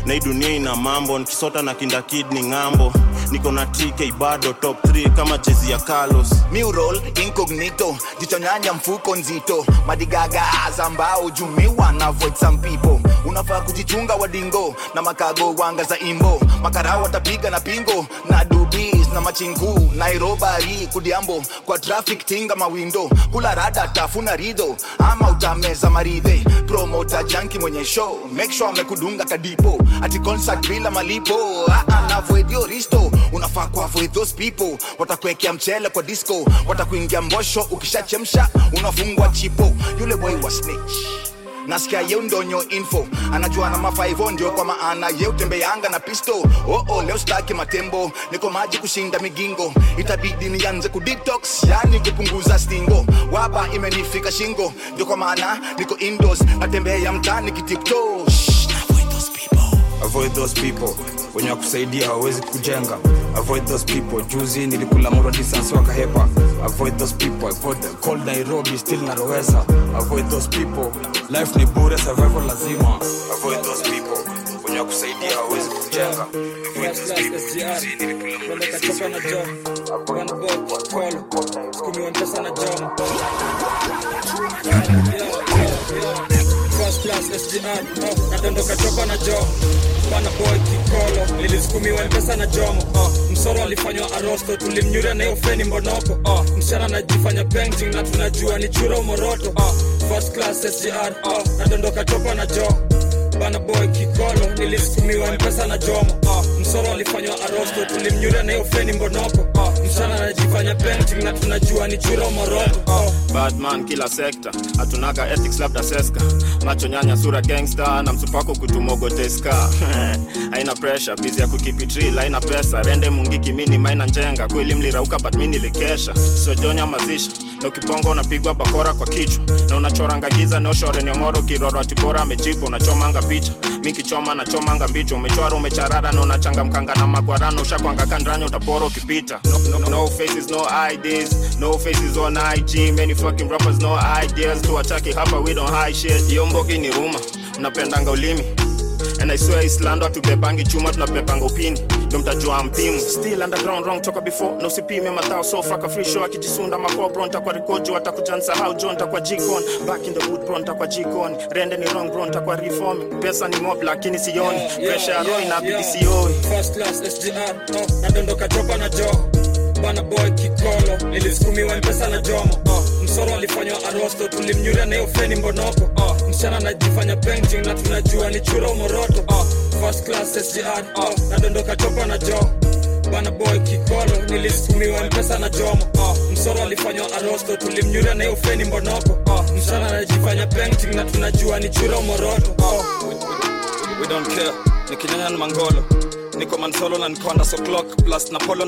Na hii dunia ina mambo. Nikisota na kinda kid ni ng'ambo. Niko na tk bado top 3 kama jezi ya carlos. Mural incognito. Jichonyanya mfuko nzito madigaga azambao jumiwa na avoid some people unafaa kujichunga wadingo na makago wanga za imbo. Makarao watapiga na pingo na dubis na machingu. Nairobari kudiambo kwa traffic tinga mawindo. Kula rada tafuna rido ama utameza maridhe. Promota janki mwenye show make sure amekudunga kadipo. Ati concert bila malipo ah, ah, your risto. Unafaa kuavoid those people watakuwekea mchele kwa disco. Watakuingia mbosho ukishachemsha unafungwa chipo. Yule boy wa snitch nasikia ye ndonyo info. Anajua na mafaivo ndio kwa maana ye utembeanga na pisto. Oo oh, leo staki matembo. Niko maji kushinda migingo. Itabidi nianze kudetox yani kupunguza stingo. Waba imenifika shingo. Ndio kwa maana niko indoors. Natembea mtani kitipto avoid those people. Wenye wakusaidia hawawezi kujenga. Avoid those people. Juzi nilikula moro distance wakahepa. Avoid those people. Avoid them. Cold nairobi still naroweza avoid those people. Life ni bure survival lazima. Avoid those people. Wenye wakusaidia hawawezi kujenga. Avoid those people. Juzi nilikula moro distance wakahepa. First class SGR, oh, nadondoka chopa na jo bana boy kikolo nilisukumiwa mpesa na jomo. Oh, msoro alifanywa arosto tulimnyura na hiyo mbonoko oh, msichana anajifanya painting na tunajua ni churo moroto oh, first class SGR, oh, nadondoka chopa na jo bana boy kikolo nilisukumiwa mpesa na jomo oh, msoro alifanywa arosto tulimnyuria na hiyo mbonoko oh, msichana anajifanya painting na tunajua ni churo moroko. Badman kila sekta hatunaga ethics labda seska. Macho nyanya sura gangsta na msupako kutumogoteska haina presha bizi ya kukipitril haina pesa. Rende mungiki mini maina njenga. Kweli mlirauka but mi sojonya mazisha na ukibonga unapigwa bakora kwa kichwa. Na unachoranga giza noshore nyongoro kiroro atibora amejibu unachomanga picha. Mi kichoma nachomanga mbicho umechwara umecharara na unachangamkanga na magwarano ushakwanga kandranya utapora ukipita. No, no, no no no faces IG no ideas. Tuwataki hapa we don't hide shit. Ni ruma. Napendanga ulimi and I swear Islando hatubebangi chuma tunabebanga upini ndo mtajua mpimu still underground wrong toka before. Na usipime matao so faka free show akijisunda mako bro ntakwa rikojo atakuja nsahau jo ntakwa jikon. Back in the wood bro ntakwa jikon. Rende ni wrong bro ntakwa reform. Pesa ni mob lakini sioni. Pressure ya roho inabidi sioi first class SGR, oh, nadondoka chopa na jo. Bana boy kikolo nilisukumiwa mpesa na jomo uh, msoro alifanywa arosto tulimnyuria na hiyo mbonoko. Uh, msichana anajifanya painting na tunajua ni chura umoroto uh, first class sgr uh, nadondoka chopa na joo bana boy kikolo nilisukumiwa mpesa na jomo. Uh, msoro alifanywa arosto tulimnyuria na hiyo mbonoko. Uh, msichana anajifanya painting na tunajua ni chura umoroto uh, we don't care nikinyanya na mangolo. Niko mansolo na niko under so clock plus na polo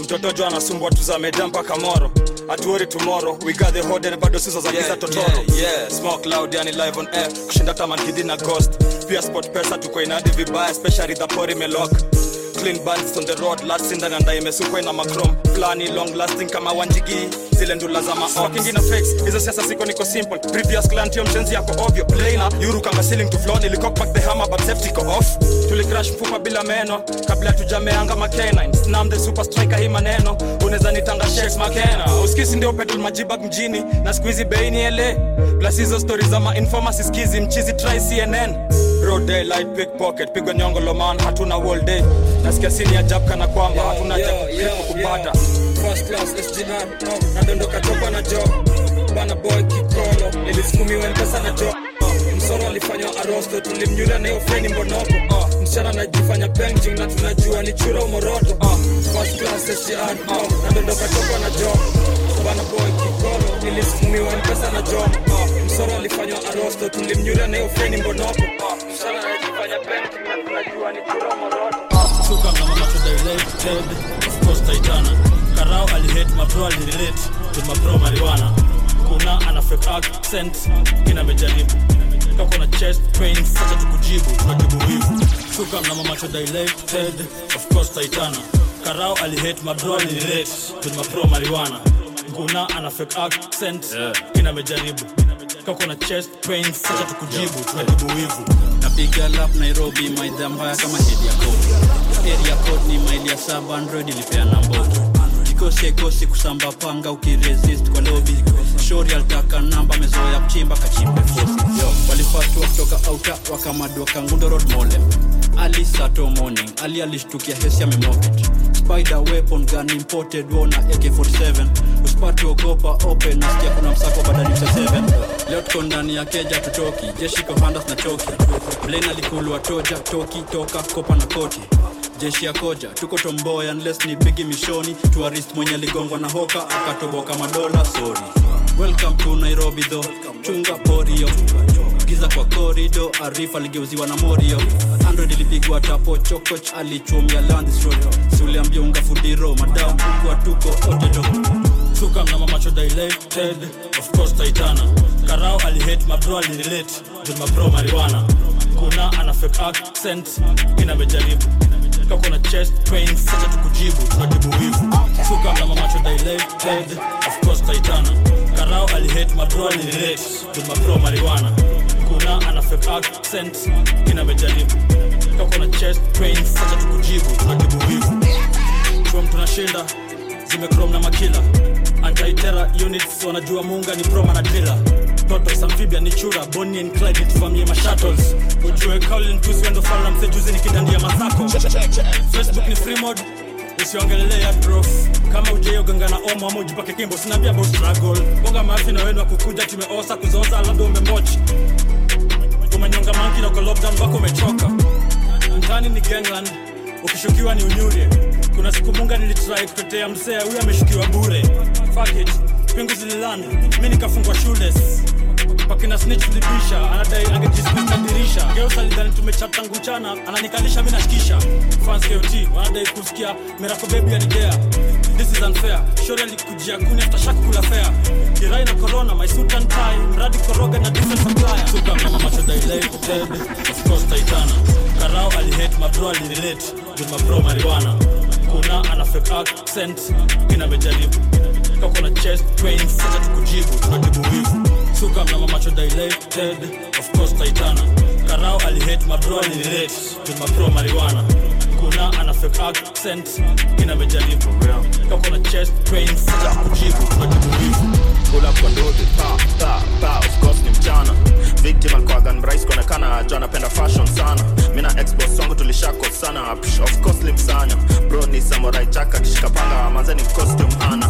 mtoto jo anasumbwa tuzameja mpaka moro atuori tomorrow. We got the hode bado sizo za giza totoro. yeah, yeah. smoke loud yani live on air. Kushinda tamantidi na ghost. Pia sport pesa tuko inadi vibaya especially the pori melok clean bands on the road last ndani anda imesukwa na macrom plani long lasting kama wanjigi. Zile ndula za maokingina fix. Hizo siasa siko niko simple. Previous client yo mchenzi yako ovyo laina yuru kanga ceiling to floor nilikok back the hammer but safety ko off. Tulicrash mfupa bila meno. Kabla tujameanga makenine snam the super striker hii maneno unaweza nitanga shakes makena uskisi ndio petrol majiba mjini na squeezy beini ele. Plus hizo stories za mainformasi skizi mchizi try cnn road daylight pickpocket pigwa nyongo loman hatuna wall day. Nasikia sini ya jab kana kwamba hatuna Yo, kupata. First class sgr na nadondoka chopa na job. bana boy kikolo nilisukumiwa mpesa na jo. uh, msoro alifanywa arosto tulimnyuria na hiyo feni uh, msichana anajifanya painting na tunajua ni chura umoroto uh, first class sgr uh, nadondoka chopa na jo bana boy kikolo nilisukumiwa mpesa na jo uh, msoro alifanywa arosto tulimnyuria na hiyo feni uh, msichana anajifanya painting na tunajua ni chura umoroto Suka mama macho dilated Of course taitana Karao alihate mabro alirelate With mabro marijuana. Kuna ana fake accent Kina amejaribu Kako na chest pain Sasa tukujibu Tunatibu wivu. Suka mama macho dilated Of course taitana Karao alihate mabro alirelate With mabro marijuana. Nguna ana fake accent Kina mejaribu Kako na chest pain Sasa tukujibu tunajibu wivu. Napiga lap nairobi maidha mbaya kama hedi ya kodi area code ni maili ya saba android ilipeana mboto kikosi aikosi kusamba panga ukiresist kwa lobi shori altaka namba mezoya kuchimba kachimbe walifatwa kutoka auta wakamadwa kangundo mole. Ali sato ali alishtukia hesi amemofit spider weapon gun imported wona ak47 usipati ogopa open nasikia kuna msako badani cha 7 leo tuko ndani ya keja tutoki. Jeshi kohandas na choki blain alikulwa toja toki toka kopa na koti jeshi ya koja tuko tomboya unless ni bigi mishoni. Tuarist mwenye aligongwa na hoka akatoboka madola sori welcome to nairobi tho chunga porio. Giza kwa korido arif aligeuziwa na morio. Android ilipigwa tapo chokoch alichumia landstro siuliambia unga fudiro madam ukwa tuko otedo Suka mna macho dilated Of Titana. Karao alihate mabro alirelate mabro marijuana. Kuna ana accent Kina amejaribu Kako na chest pain Sasa tukujibu Tunatibu wivu. Suka mna macho dilated Of course taitana Karao alihate mabro alirelate With mabro marijuana. Kuna ana fake accent Kina amejaribu Kako na chest pain Sasa tukujibu Tunatibu wivu. Chua tunashinda zimekrom na makila antaitera units wanajua munga ni proma na totos amphibia ni chura boni and clyde tufamie mashuttles ujue colin tusiwendo fala msejuzi nikidandia masako. Facebook ni free mode. Usiongelelea prof. Kama ujeoganga na omo ama ujipake kimbo sinaambia bo struggle. Bonga mafi na wenu akukuja tumeosa kuzosa labda umembochi. Umenyonga manki na uko lockdown mpaka umechoka. Mtani ni gangland ukishukiwa ni unyure. Kuna siku munga nilitrai kutetea msea huyu ameshukiwa bure. Fuck it pingu zililani mi nikafungwa shules pakina snitch libisha anadai angejismita dirisha. Geus alidhani tumechat tangu mchana ananikalisha mi nashikisha. Fans kot wanadai kusikia. Merako bebi anigea this is unfair. Shori alikujia kuni atashakukula fea kula na corona my mradi koroga na diesel suka mama dilated of course titana. Karao alihate mabro alirelate. With marijuana kuna ana fake accent inamejaribu kako na chest pain sasa tukujibu tunatibu wivu. Suka mna macho dilated of course titana. Karao alihate mabro alirelate with mabro marijuana hakuna anafake accent inavyojaribu kako na chest pain sija kujibu tunajibu hivu kula kwa ndozi pa pa pa usikos ni mchana victim alikuwa gan mrais kuonekana jana penda fashion sana. Mina expos wangu tulishako sana. Of course limsanya bro ni samurai jacket shikapanga manzeni costume ana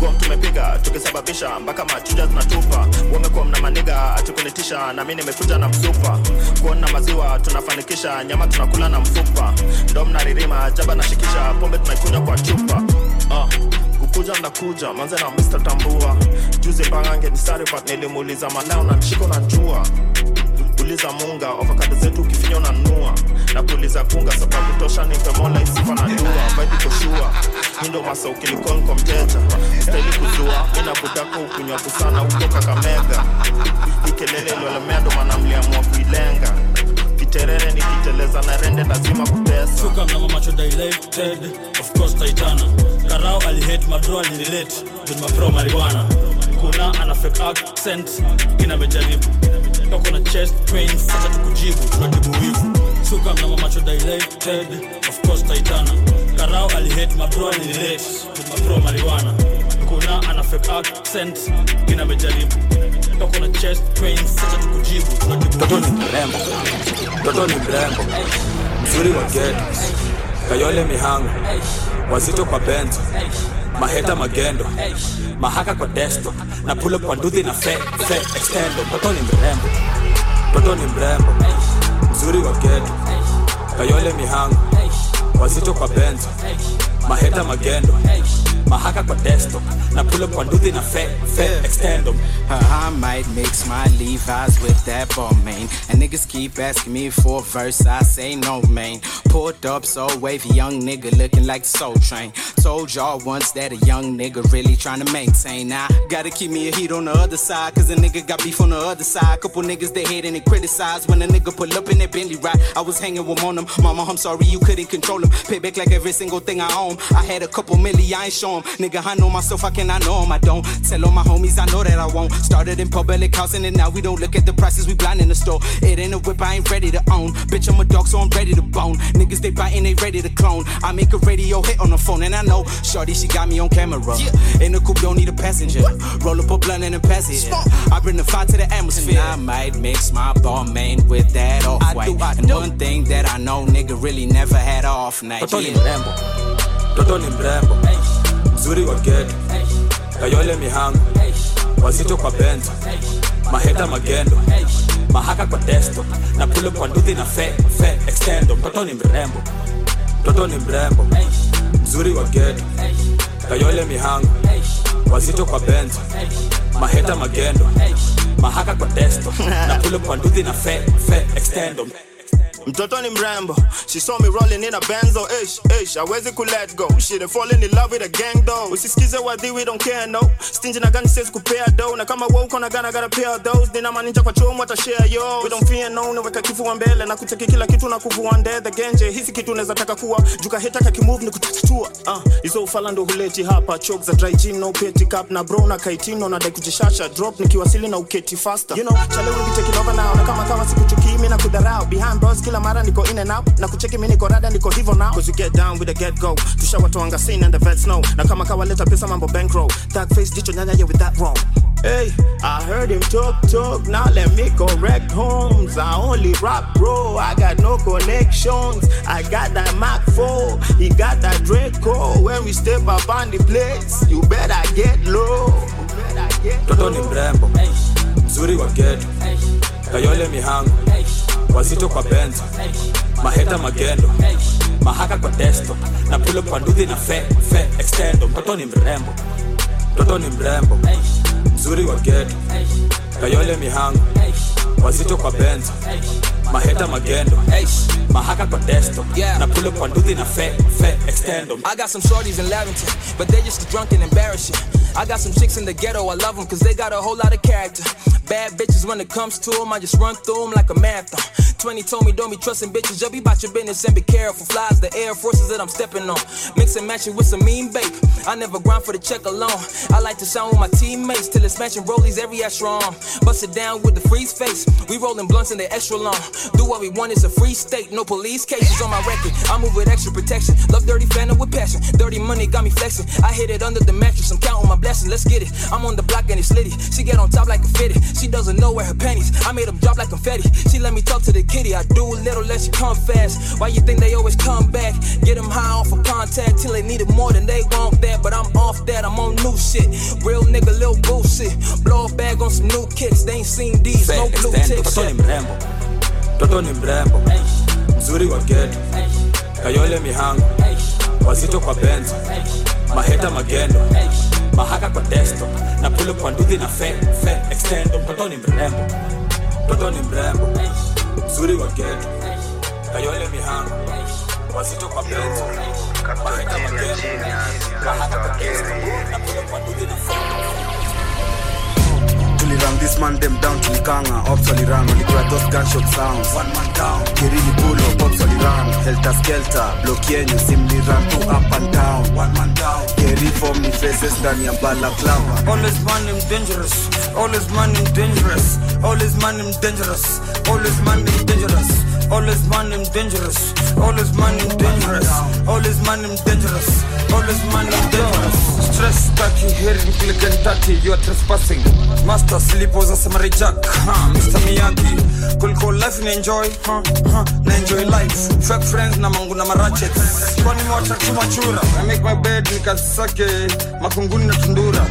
chaka tukisababisha mpaka machuja zinatupa. Wamekuwa mna maniga atukunitisha na mi nimekuja na msupa. Kuona maziwa tunafanikisha nyama tunakula na mfupa ndo mnaririma jaba nashikisha pombe tunaikunywa kwa chupa. Uh kuja ndakuja manze na Mr. Tambua. Juzi mbangange ni nilimuuliza malao na mshiko na njua uliza munga. Avocado zetu ukifinya unanua. Na kuuliza kunga sababu tosha mola isifa na dua vibe koshua hindo masa ukilikon kwa mteja. Staili kuzua. Mina budako ukunywa kusana huko kamega ikelele iliolemea ndo mliamua kuilenga. Kiterere nikiteleza na rende lazima mariwana kuna ana fake accent. Kina toko na chest pain, sasa tukujibu. Tunatibu wivu. Suka mnamo macho dilated of course taitana karao alihate madro alirelate mapro mariwana kuna ana fake accent. Kina mejaribu. Toko na chest pain, sasa tukujibu. Tunatibu Toto ni mrembo, toto mrembo, mzuri wa geto, kayole mihango, wazito kwa benzo, maheta magendo, mahaka kwa desto, na pulo kwa nduthi na fe, fe, extendo. mtoto ni mrembo, mtoto ni mrembo, mzuri wa geto, kayole mihango, wazito kwa benzo, maheta magendo, mahaka kwa na pulo kwa nduthi na fe, fe, extendo. I might mix my Levi's with that ball main. And niggas keep asking me for a verse, I say no, main Pulled up so wavy, young nigga looking like Soul Train. Told y'all once that a young nigga really trying to maintain. Now, gotta keep me a heat on the other side, cause a nigga got beef on the other side. Couple niggas they hate and they criticize when a nigga pull up in that Bentley ride. I was hanging with on them. Mama, I'm sorry you couldn't control him. Pay back like every single thing I own. I had a couple milli, I ain't show 'em. Nigga, I know myself, I cannot know him. I don't tell all my homies, I know that I won't. Started in public housing and now we don't look at the prices, we blind in the store. It ain't a whip, I ain't ready to own. Bitch, I'm a dog, so I'm ready to bone. Niggas, they biting, they ready to clone. I make a radio hit on the phone and I know Shorty, she got me on camera. Yeah. In the coupe, don't need a passenger. Roll up a blunt and a pass it. I bring the fire to the atmosphere. And I might mix my ball main with that off white. And one thing that I know, nigga really never had off night. Toto ni mrembo, toto ni mrembo, mzuri wa geto, kayole mihango, wazito kwa benzo, maheta magendo, mahaka kwa desto, na pulo kwa nduthi na fe, fe, extendo. mtoto ni mrembo, mtoto ni mrembo, mzuri wa geto, kayole mihango, wazito kwa benzo, maheta magendo, mahaka kwa desto, na pulo kwa nduthi na fe, fe, extendo. Mtoto ni mrembo. She saw me rolling in a benzo. Ish ish hawezi ku let go. She dey falling in love with a gang though. Usisikize wadhi we don't care no. Stingy na gani says kupea though. na kama wewe uko na gana gotta pay those. Dina maninja kwa chomo ata share yo. We don't fear no. Unaweka kifua mbele na kucheki kila kitu na kuvua ndethe genje hisi kitu unaweza taka kuwa. Juka heta kakimove ni kutatatua. Uh, hizo ufala ndo huleti hapa. Chok za dry gin no petty cup na bro na kaitino na dai kujishasha. Drop nikiwasili na uketi faster. You know chale we be now na kama kama sikuchukii na kudharau behind bars kila mara niko in and out. Na kucheki mimi niko rada niko hivyo now. Cause you get down with the get go tusha watu wanga scene and the vets know. Na kama kawaleta pesa mambo bankroll. Tag face jicho nyanya yeah with that wrong Hey, I heard him talk, talk, now let me correct homes. I only rap, bro. I got no connections. I got that Mac 4, he got that Draco. When we step up on the place, you better get low. Toto ni mrembo, mzuri wa geto, kayole mihango, wazito kwa benzo, maheta magendo, mahaka kwa desto, na pulo kwa nduthi na fe, fe, extendo. Toto ni mrembo, toto ni mrembo, mzuri wa geto, kayole mihango, wazito kwa benzo, maheta magendo, mahaka kwa desto, na pulo kwa nduthi na fe, fe, extendo. I got some shorties in Lavington, but they just drunk and embarrassing. I got some chicks in the ghetto, I love them cause they got a whole lot of character. Bad bitches when it comes to them, I just run through them like a marathon. 20 told me don't be trusting bitches, just be about your business and be careful. Flies the air forces that I'm stepping on. Mix and match it with some mean babe. I never grind for the check alone. I like to shine with my teammates till it's matching rollies every extra arm. Bust it down with the freeze face. We rolling blunts in the extra long. Do what we want, it's a free state. No police cases on my record. I move with extra protection. Love dirty phantom with passion. Dirty money got me flexing. I hit it under the mattress. I'm counting my blessings. Let's get it. I'm on the block and it's litty. She get on top like a fitted. She doesn't know where her panties. I made them drop like confetti. She let me talk to the kitty. I do a little, let she come fast. Why you think they always come back? Get them high off of contact till they need it more than they want that. But I'm off that, I'm on new shit. Real nigga, little bullshit. Blow a bag on some new kicks. They ain't seen these, no blue ticks. Toto ni mrembo, toto ni mrembo, mzuri wa geto, kayole mihango, wazito kwa benzo, maheta magendo, mahaka kwa desto, na pulo kwa nduthi na fe, fe, extendo. mtoto ni mrembo, mtoto ni mrembo, mzuri wa geto, kayole mihango, wazito kwa benzo, maheta magendo, mahaka kwa desto, na pulo kwa nduthi na fe. Tuliram this man them down tulikanga ops waliran walikuwa those gunshot sounds one man down kirili pulo ops waliran helter skelter block yenyu simliran tu up and down one man down keri form ni faces ndani ya bala clava Always man him dangerous. Always man him dangerous. Always man him dangerous. Always man him dangerous. Always man him dangerous. Always man him dangerous. Always man him dangerous. Always man him dangerous. Stress taki hearing click and dirty. You are trespassing. Master sleep was a reject. Huh, Mr. Miyagi. Kuliko life na enjoy. Huh, huh, na enjoy life. Fake friends na mangu na marachet kwa ni mwacha chumachura. I make my bed nikasake makunguni na tundura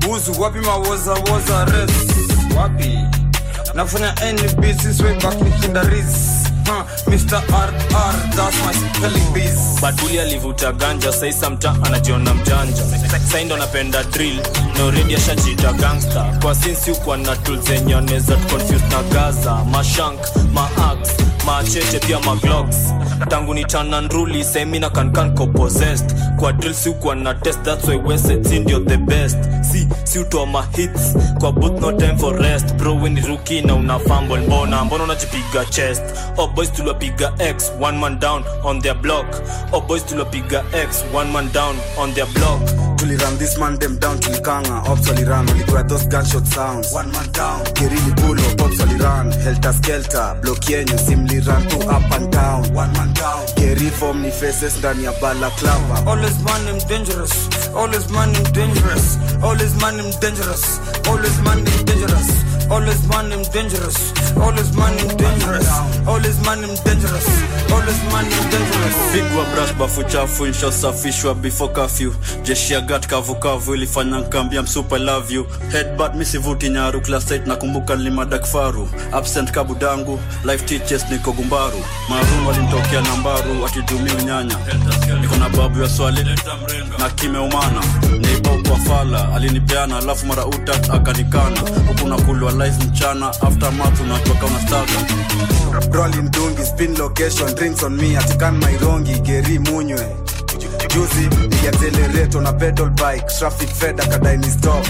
buzu wapi mawoza woza res wapi nafanya nb since way back nikindaris Baduli alivuta ganja saisa anajiona mjanja. Saindo napenda drill no ashajita gangsta kwa sinsi ukwa na anaweza tuconfuse na gaza. Mashank maax machete pia maglogs tangu ni chana nruli semina kankan ko kwa drill si ukwa na test that's why wesets ndio the best. Si si utoa mahits kwa booth no time for rest. Bro weni ruki na una fumble. Mbona mbona unajipiga chest? Oh boys tulopiga x one man down on their block. Oh boys tulopiga x one man down on their block. Tuliram this man them down tulikanga ops waliran walikuwa those gunshot sounds. One man down. Kirili pulo ops waliran helter skelter block yenyu simliran tu up and down. One man down. Keri form ni faces ndani ya bala clava Always man him dangerous. Always man him dangerous. Always man him dangerous. Always man him dangerous. Always man I'm dangerous. Always man I'm dangerous. Always man I'm dangerous. Always man I'm dangerous. pigwa brush bafu chafu nshasafishwa before curfew jeshi ya gat kavukavu ilifanya nkambia msupa love you headbutt misivuti nyaru class 8 nakumbuka nilimadakfaru absent kabudangu life teachers niko gumbaru maroon walimtokea nambaru akidumia unyanya niko na babu ya swali na kimeumana kwa fala alinipeana alafu mara utat akanikana huku nakulwa live mchana after mat unatoka unastaga rolling dungi spin location drinks on me atikan mairongi geri munywe. Juzi niliaccelerato na pedal bike traffic fed akadaini stop.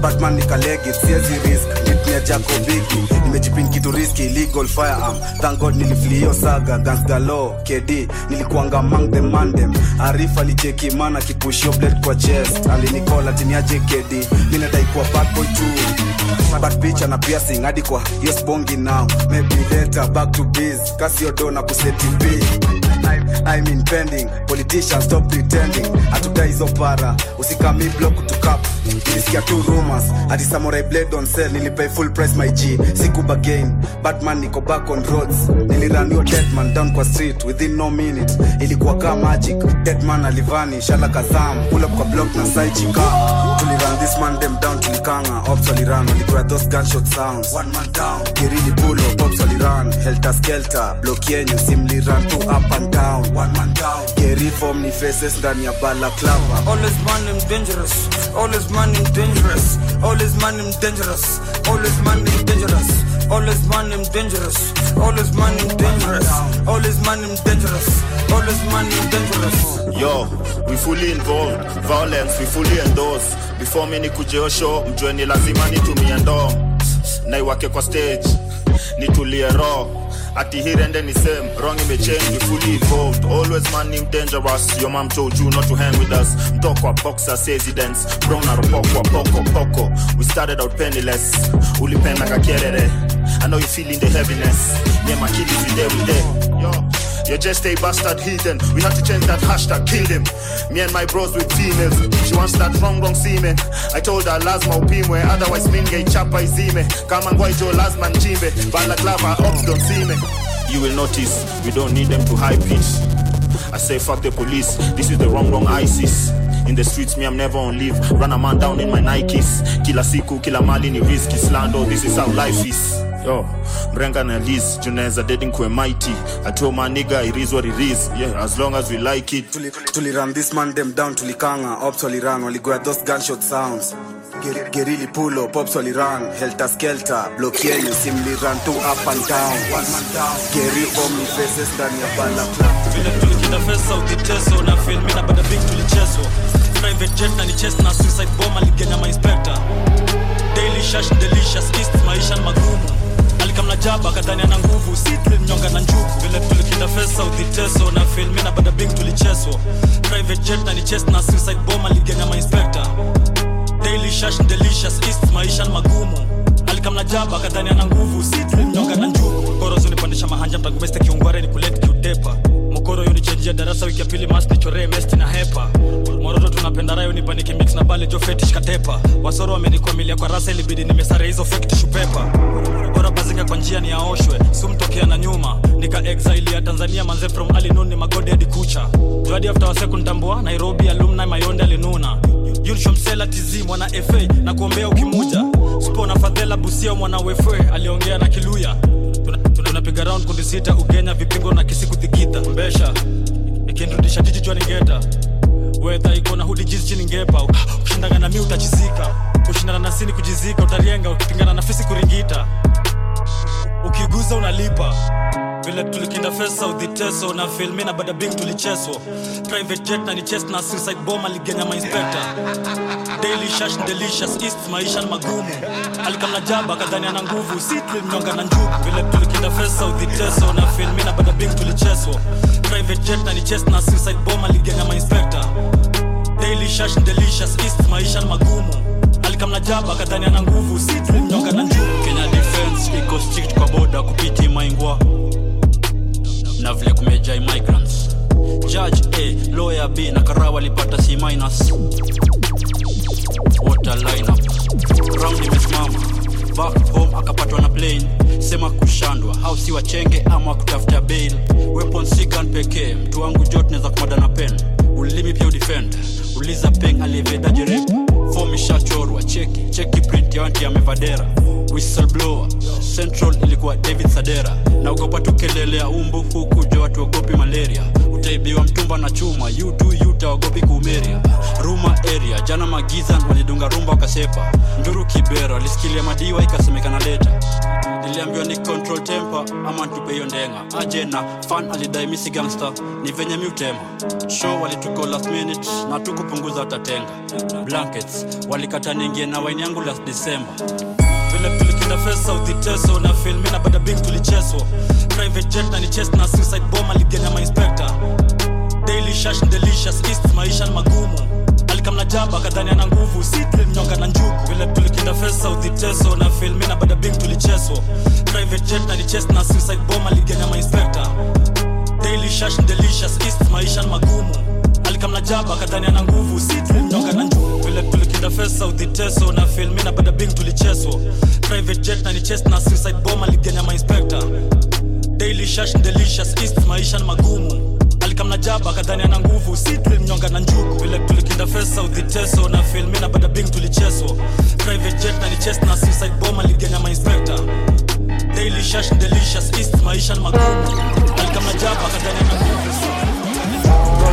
Batman nikalegi siezi risk nitnia jacobiki nimejipin kitu riski illegal firearm thank god niliflio saga guns galo kd nilikuanga among the mandem arif alicheki mana kipushio blade kwa chest. Alinikola tiniaje kd minadai kuwa bad boy too bad picha na piercing hadi kwa yes bongi now. Maybe later back to biz. Kasi kasiodo na kuseti b. I'm impending politicians stop pretending. Hatudai hizo para. Usikami block to cap nilisikia tu rumors. Hadi samurai blade on sale. Nilipay full price my g. Siku bagain batman niko back on roads. Nilirun nilirunio deadman down kwa street within no minute. Ilikuwa kaa magic. Deadman alivani shala kazam. Pull up kwa block na side chika. Tuliran this man them down tulikanga. Ops waliran Alipea those gunshot sounds? One man down. Kiri ni pulo, pops walirun Helter skelter, block yenyu simli run to up and down. One man down. Kiri form ni faces ndani ya balaclava All is man I'm dangerous. All is man I'm dangerous. All is man I'm dangerous. All is man I'm dangerous. Always man him dangerous. All Always man him dangerous. All Always man him dangerous. All Always man him dangerous. yo we fully involved. Violence we fully endorse. Before mi nikujeo show mjue ni lazima nitumie ndoo. Naiwake kwa stage nitulie ro ati hirende ni same wrong imechange we fully evolved always man him dangerous. Your mom told you not to hang with us. Mtoko wa boxer residence brown na ropoko wa poko poko. We started out penniless. Ulipenda kakierere i know you're feeling the heaviness yeah my kid is there yo You're just a bastard heathen. We have to change that hashtag, kill him. Me and my bros with females. She wants that wrong, wrong semen. I told her last lazima upimwe, otherwise minge chapa izime. Kama ngwaijo lazima nchimbe. Balaclava ops don't see me. You will notice we don't need them to high pitch. I say fuck the police. This is the wrong, wrong ISIS. In the streets, me, I'm never on leave. Run a man down in my Nikes. Kila siku, kila mali ni risky. Slando, this is how life is. Yo, mrenga na lis tunaweza dedin kwe mighty. I maniga my nigga what it is. Yeah, as long as we like it. Tuli, tuli run this man them down tulikanga ops waliran waligoya those gunshot sounds Ger- gerili pulo up ops waliran helter skelter. Block yenu simli run to up and down. Geri omni faces ndani ya bala vile tulikida pesa ukiteso na film mina bada big tulicheso private jet na ni chest na suicide bomb aligenya mainspector daily shash delicious east maisha magumu. Alikamna jaba kadhani ana nguvu. Si tulimnyonga na njuku vile tulikita pesa ukiteso na film na bada big tulichezwa private jet na ni chest na suicide bomb aligenya mainspector daily shash delicious east maisha ni magumu. Alikamna jaba kadhani ana nguvu. Si tulimnyonga na njuku korozo nipandisha mahanja mtagumeste kiungware ni kulet kiutepa. Mokoro yunichenjia darasa wiki ya pili mas nichoree mesti na hepa. Moroto tunapenda rayo nipanike mix na bale jo fetish katepa. Wasoro wamenikwamilia kwa rasa ilibidi nimesare hizo fake tissue bora bazinga kwa njia ni aoshwe sumtokea na nyuma. Nika exile ya tanzania manze from alinun ni magode hadi kucha juadi after waseku ntambua nairobi alumni mayonde alinuna yulshomsela tizi mwana fa na kuombea ukimuja. Spo na fadhela busia mwana wefwe aliongea na kiluya. Tunapiga tuna, tuna round kundi sita ugenya vipingo na kisiku kuthikita mbesha ikinrudisha jiji jwa ningeta. Wedha iko na hudi jizi chini ngepa ukishindana na mi utachizika kushindana na sini kujizika utalienga ukipingana na fisi kuringita. Ukiguza unalipa vile tulikinda fesa udhiteso na filmi na bada bing tulicheswa private jet na ni chest na suicide bomb aligenya mainspector daily shash delicious east maisha ni magumu. Alikamna jaba kadhani ana nguvu si mnyonga na njuku vile tulikinda fesa udhiteso na filmi na bada tulicheswa private jet na ni chest na suicide bomb aligenya mainspector daily shash delicious east maisha ni magumu. Alikamna jaba kadhani ana nguvu si mnyonga na njuku kenya defense iko strict kwa boda kupiti maingwa na vile kumejai migrants. Judge a lawyer b na karawa walipata c minus. Water round imesimama. Back home akapatwa na plane. Sema kushandwa. Au si wachenge ama kutafuta bail. Weapon si pekee. Mtu wangu jot naweza kumada na pen. Ulimi pia udefend. Uliza peng aliyevedaje rep fom cheki cheki print yawanti amevadera whistleblower. Central ilikuwa david sadera. Na ugopa tu kelele ya umbu huku jo watu malaria. Utaibiwa mtumba na chuma yutu yutaogopi kuumeria. Ruma area jana magiza walidunga rumba wakasepa. Nduru kibera walisikilia madiwa ikasemekana leta. Niliambiwa ni control temper ama ntupe hiyo ndenga. Aje na fan alidai misi gangster ni venye miutema show walituko last minute na tukupunguza watatenga blankets walikata ningie na waini yangu last december tulikinda fesa udhiteso na na na na shash delicious east maisha magumu. Alikamla jaba kadhani ana nguvu si na njuku vile tulikinda fesa udhiteso na filmi na bada bing tulicheswa private jet na ni chest na suicide bomb aligenya mainspector daily shash delicious east maisha magumu. Alikamna jaba kadhani ana nguvu si na njuku vile tulikinda fesa udhiteso na filmi na bada bing tulicheswa. Private jet na ni chest na suicide bomb aligenya mainspector daily shash delicious east maisha ni magumu. Alikamna jaba kadhani ana nguvu si tulimnyonga na njuku vile tulikinda fesa udhiteso na filmi na bada bing tulicheswa. Private jet na ni chest na suicide bomb aligenya mainspector daily shash delicious east maisha ni magumu. Alikamna jaba kadhani ana nguvu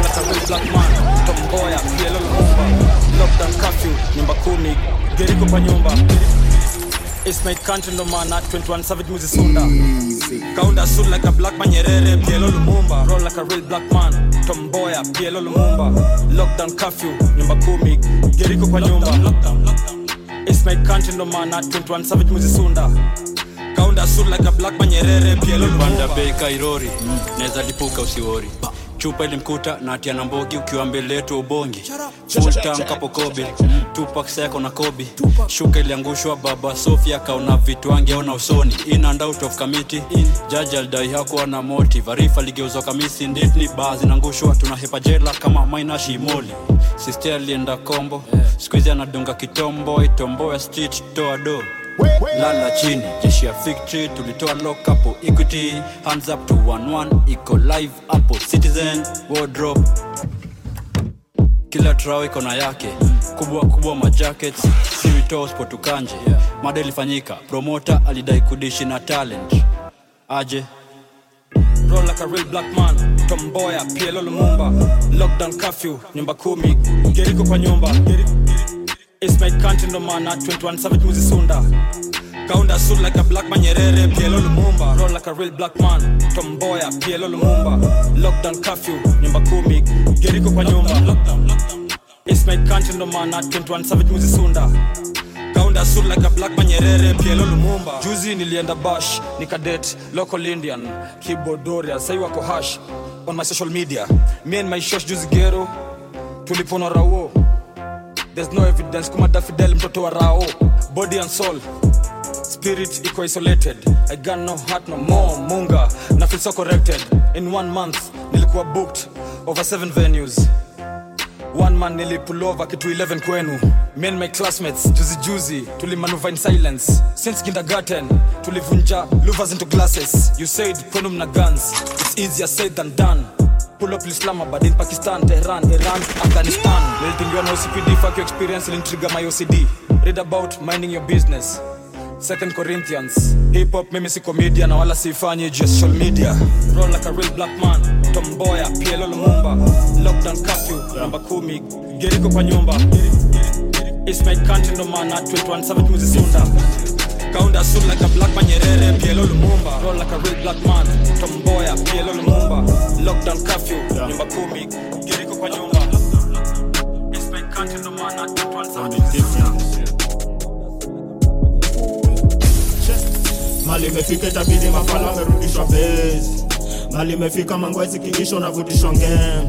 like a real black man tomboya lumumba lockdown curfew nyumba kumi geriko kwa nyumba It's my country ndo maana 21 savage muzi sunda kaunda suit like a black man nyerere pielo lumumba roll like a real black man tomboya pielo lumumba lockdown curfew nyumba kumi geriko kwa nyumba It's my country ndo maana 21 savage muzi sunda kaunda suit like a black man nyerere pielo panda lumumba bei kairori. Naweza lipuka usiwori chupa ilimkuta na atia na mbogi ukiwa mbele yetu ubongi. Full tank hapo kobe. Tupak seko na kobi shuka iliangushwa baba sofia kaona vitu angeona usoni. In and out jaji alidai hakuwa na motive. Arifa aligeuzwa kamisi nditni baa zinaangushwa tunahepa jela kama maina shimoli. Alienda kombo. Skuizi anadunga kitombo itomboya street toa lala chini jeshi ya victory tulitoa lokapo equity. Hands up to 11 iko live hapo citizen wardrobe. Kila trao iko na yake kubwa kubwa majackets siwito spotukanje mada ilifanyika promota alidai kudishi na talent. Aje? Roll like a real black man tomboya pielo lumumba. Lockdown curfew nyumba kumi. Geriko kwa nyumba It's my country ndo maana 21 savage muzisunda kaunda suit like a black man nyerere pielo lumumba. Roll like a real black man tomboya pielo lumumba. Lockdown curfew nyumba kumi geriko kwa nyumba. It's my country ndo maana 21 savage muzisunda kaunda suit like a black man nyerere pielo lumumba. Juzi nilienda bash nikadet local indian kibodoria sai wako hash on my social media. Me and my shosh juzi gero tuliponwa rauo there's no evidence. Kumada fidel mtoto wa rao. Body and soul. Spirit iko isolated. I got no heart no more munga. Na feel so corrected. In one month nilikuwa booked over seven venues. One man nilipulova kitu 11 kwenu. Me and my classmates juzi juzi tulimanuva in silence. Since kindergarten tulivunja louvers into glasses. You said kwenu mna guns. It's easier said than done pull up islamabad in pakistan tehran iran afghanistan. Nilitingiwa na ocpd fuck your experience ilintrigger my ocd read about minding your business. Second corinthians. Hip hop mimi si comedian na wala sifanyi social media. Roll like a real black man. Tomboya PLO lumumba. Lockdown curfew namba kumi. Geriko kwa nyumba. It's my country ndo maana 21 savage muzisunda kaunda suit like a black man nyerere pielo lumumba. Roll like a real black man tomboya pielo lumumba. Lockdown curfew nyumba kumi geriko kwa nyumba. It's my country ndo maana 21 savage muzisunda mali imefika itabidi mafala amerudishwa base. Mali imefika mangwezi kiisho navutishwa ngem.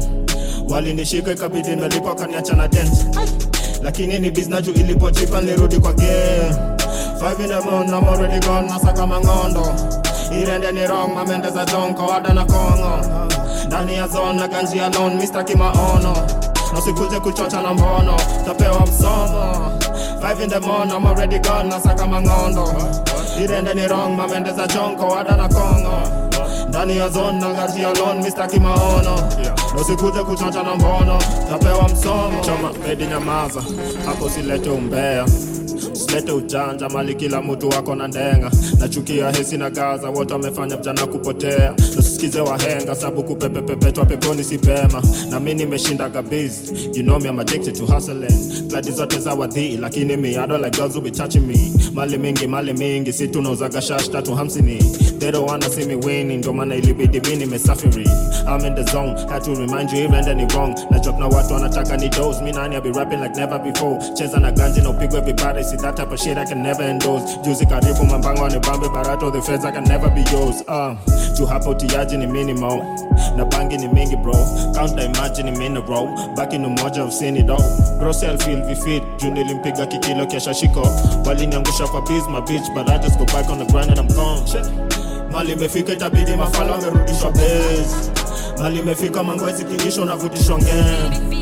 Walinishika ikabidi nalipa kaniacha na dent. Lakini ni biznaju ilipochipa nirudi kwa game Five in the moon, I'm already gone, nasaka mangondo irende ni wrong, mamende za jonko, wada na kongo ndani ya zone na ganji alone, mistaki maono nasikuje kuchocha na mbono tapewa msomo Five in the moon, I'm already gone, nasaka mangondo irende ni wrong, mamende za jonko, wada na kongo ndani ya zone na ganji alone, mistaki maono Usikuje kuchocha na mbono tapewa msomo choma pedi nyamaza. Hapo silete umbea usilete ujanja mali kila mtu wako na ndenga. Nachukia hesi na gaza wote wamefanya mjana kupotea. Nasikize wahenga sabu kupepepepetwa peponi si pema. Na mi nimeshinda gabizi you know me I'm addicted to hustling. Gladi zote za wadhii lakini mi I don't like girls who be touching me. Mali mingi mali mingi si tunauzaga shash tatu hamsini. They don't wanna see me winning ndo maana ilibidi mi nimesafiri. I'm in the zone had to remind you even then ni wrong. Na job na watu wanataka ni dose mi nani I be rapping like never before. Cheza na ganji na upigwe vibare see that type of shit I can never endorse. Juzi karibu mambango ni bambe barato the feds I can never be yours. Uh, juu hapo tiaji ni minimal na bangi ni mingi bro. Count the imagine ni row. Baki ni moja usini do bro self feel we fit. juu nilimpiga kikilo kesha shiko waliniangusha kwa biz my bitch but I just go back on the grind and I'm gone. Mali imefika itabidi mafala wamerudishwa base mali imefika mangwezi kilisho navutishwa ngem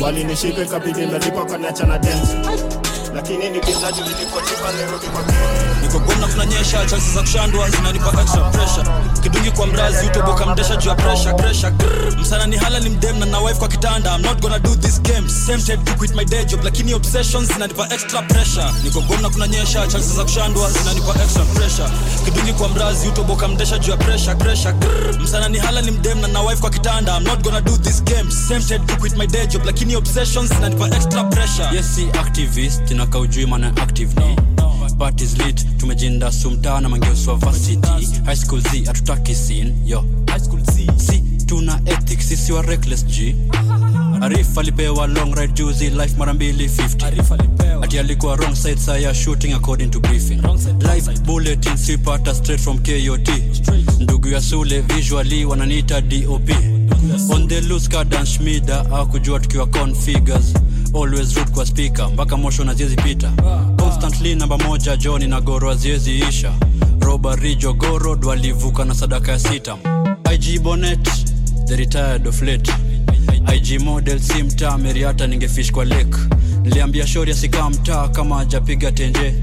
walinishika ikabidi nalipa kaniacha na dance lakini ni nilipotipa nirudi kwa niko gona kunanyesha chansi za kushandwa zinanipa extra pressure. Kidungi kwa mrazi utoboka mdesha juu ya pressure pressure. Grrr. msana ni hala ni mdem na na wife kwa kitanda. I'm not gonna do this game. Same time to quit my day job. Lakini obsessions zinanipa extra pressure. Niko gona kunanyesha chansi za kushandwa zinanipa extra pressure kwa mrazi utoboka mdesha juu ya presha presha msana ni hala ni mdem na na wife kwa kitanda. I'm not gonna do this game. Same time to quit my day job lakini obsessions zinanipa extra pressure. Yes si activist inaka ujui maana active ni. Parties lit tumejinda sumtaa na mangeuswa varsity. High school z hatutaki sin yo. High school z. Si tuna ethics sisi wa reckless g. Arif alipewa long ride juzi life mara mbili 50 ati alikuwa wrong side saya shooting according to briefing. Live bulletin sipata straight from kot ndugu ya sule visually wananiita dop on the loose kadan shmida akujua tukiwa configures. Always root kwa speaker mpaka mosho na ziezi pita constantly namba moja joni na goro aziezi isha. Roba rijo goro dwalivuka na sadaka ya sita. Ig bonet the retired of late ig model si mtaa meriata ningefish kwa lake. Niliambia shori asikaa mtaa kama ajapiga tenje.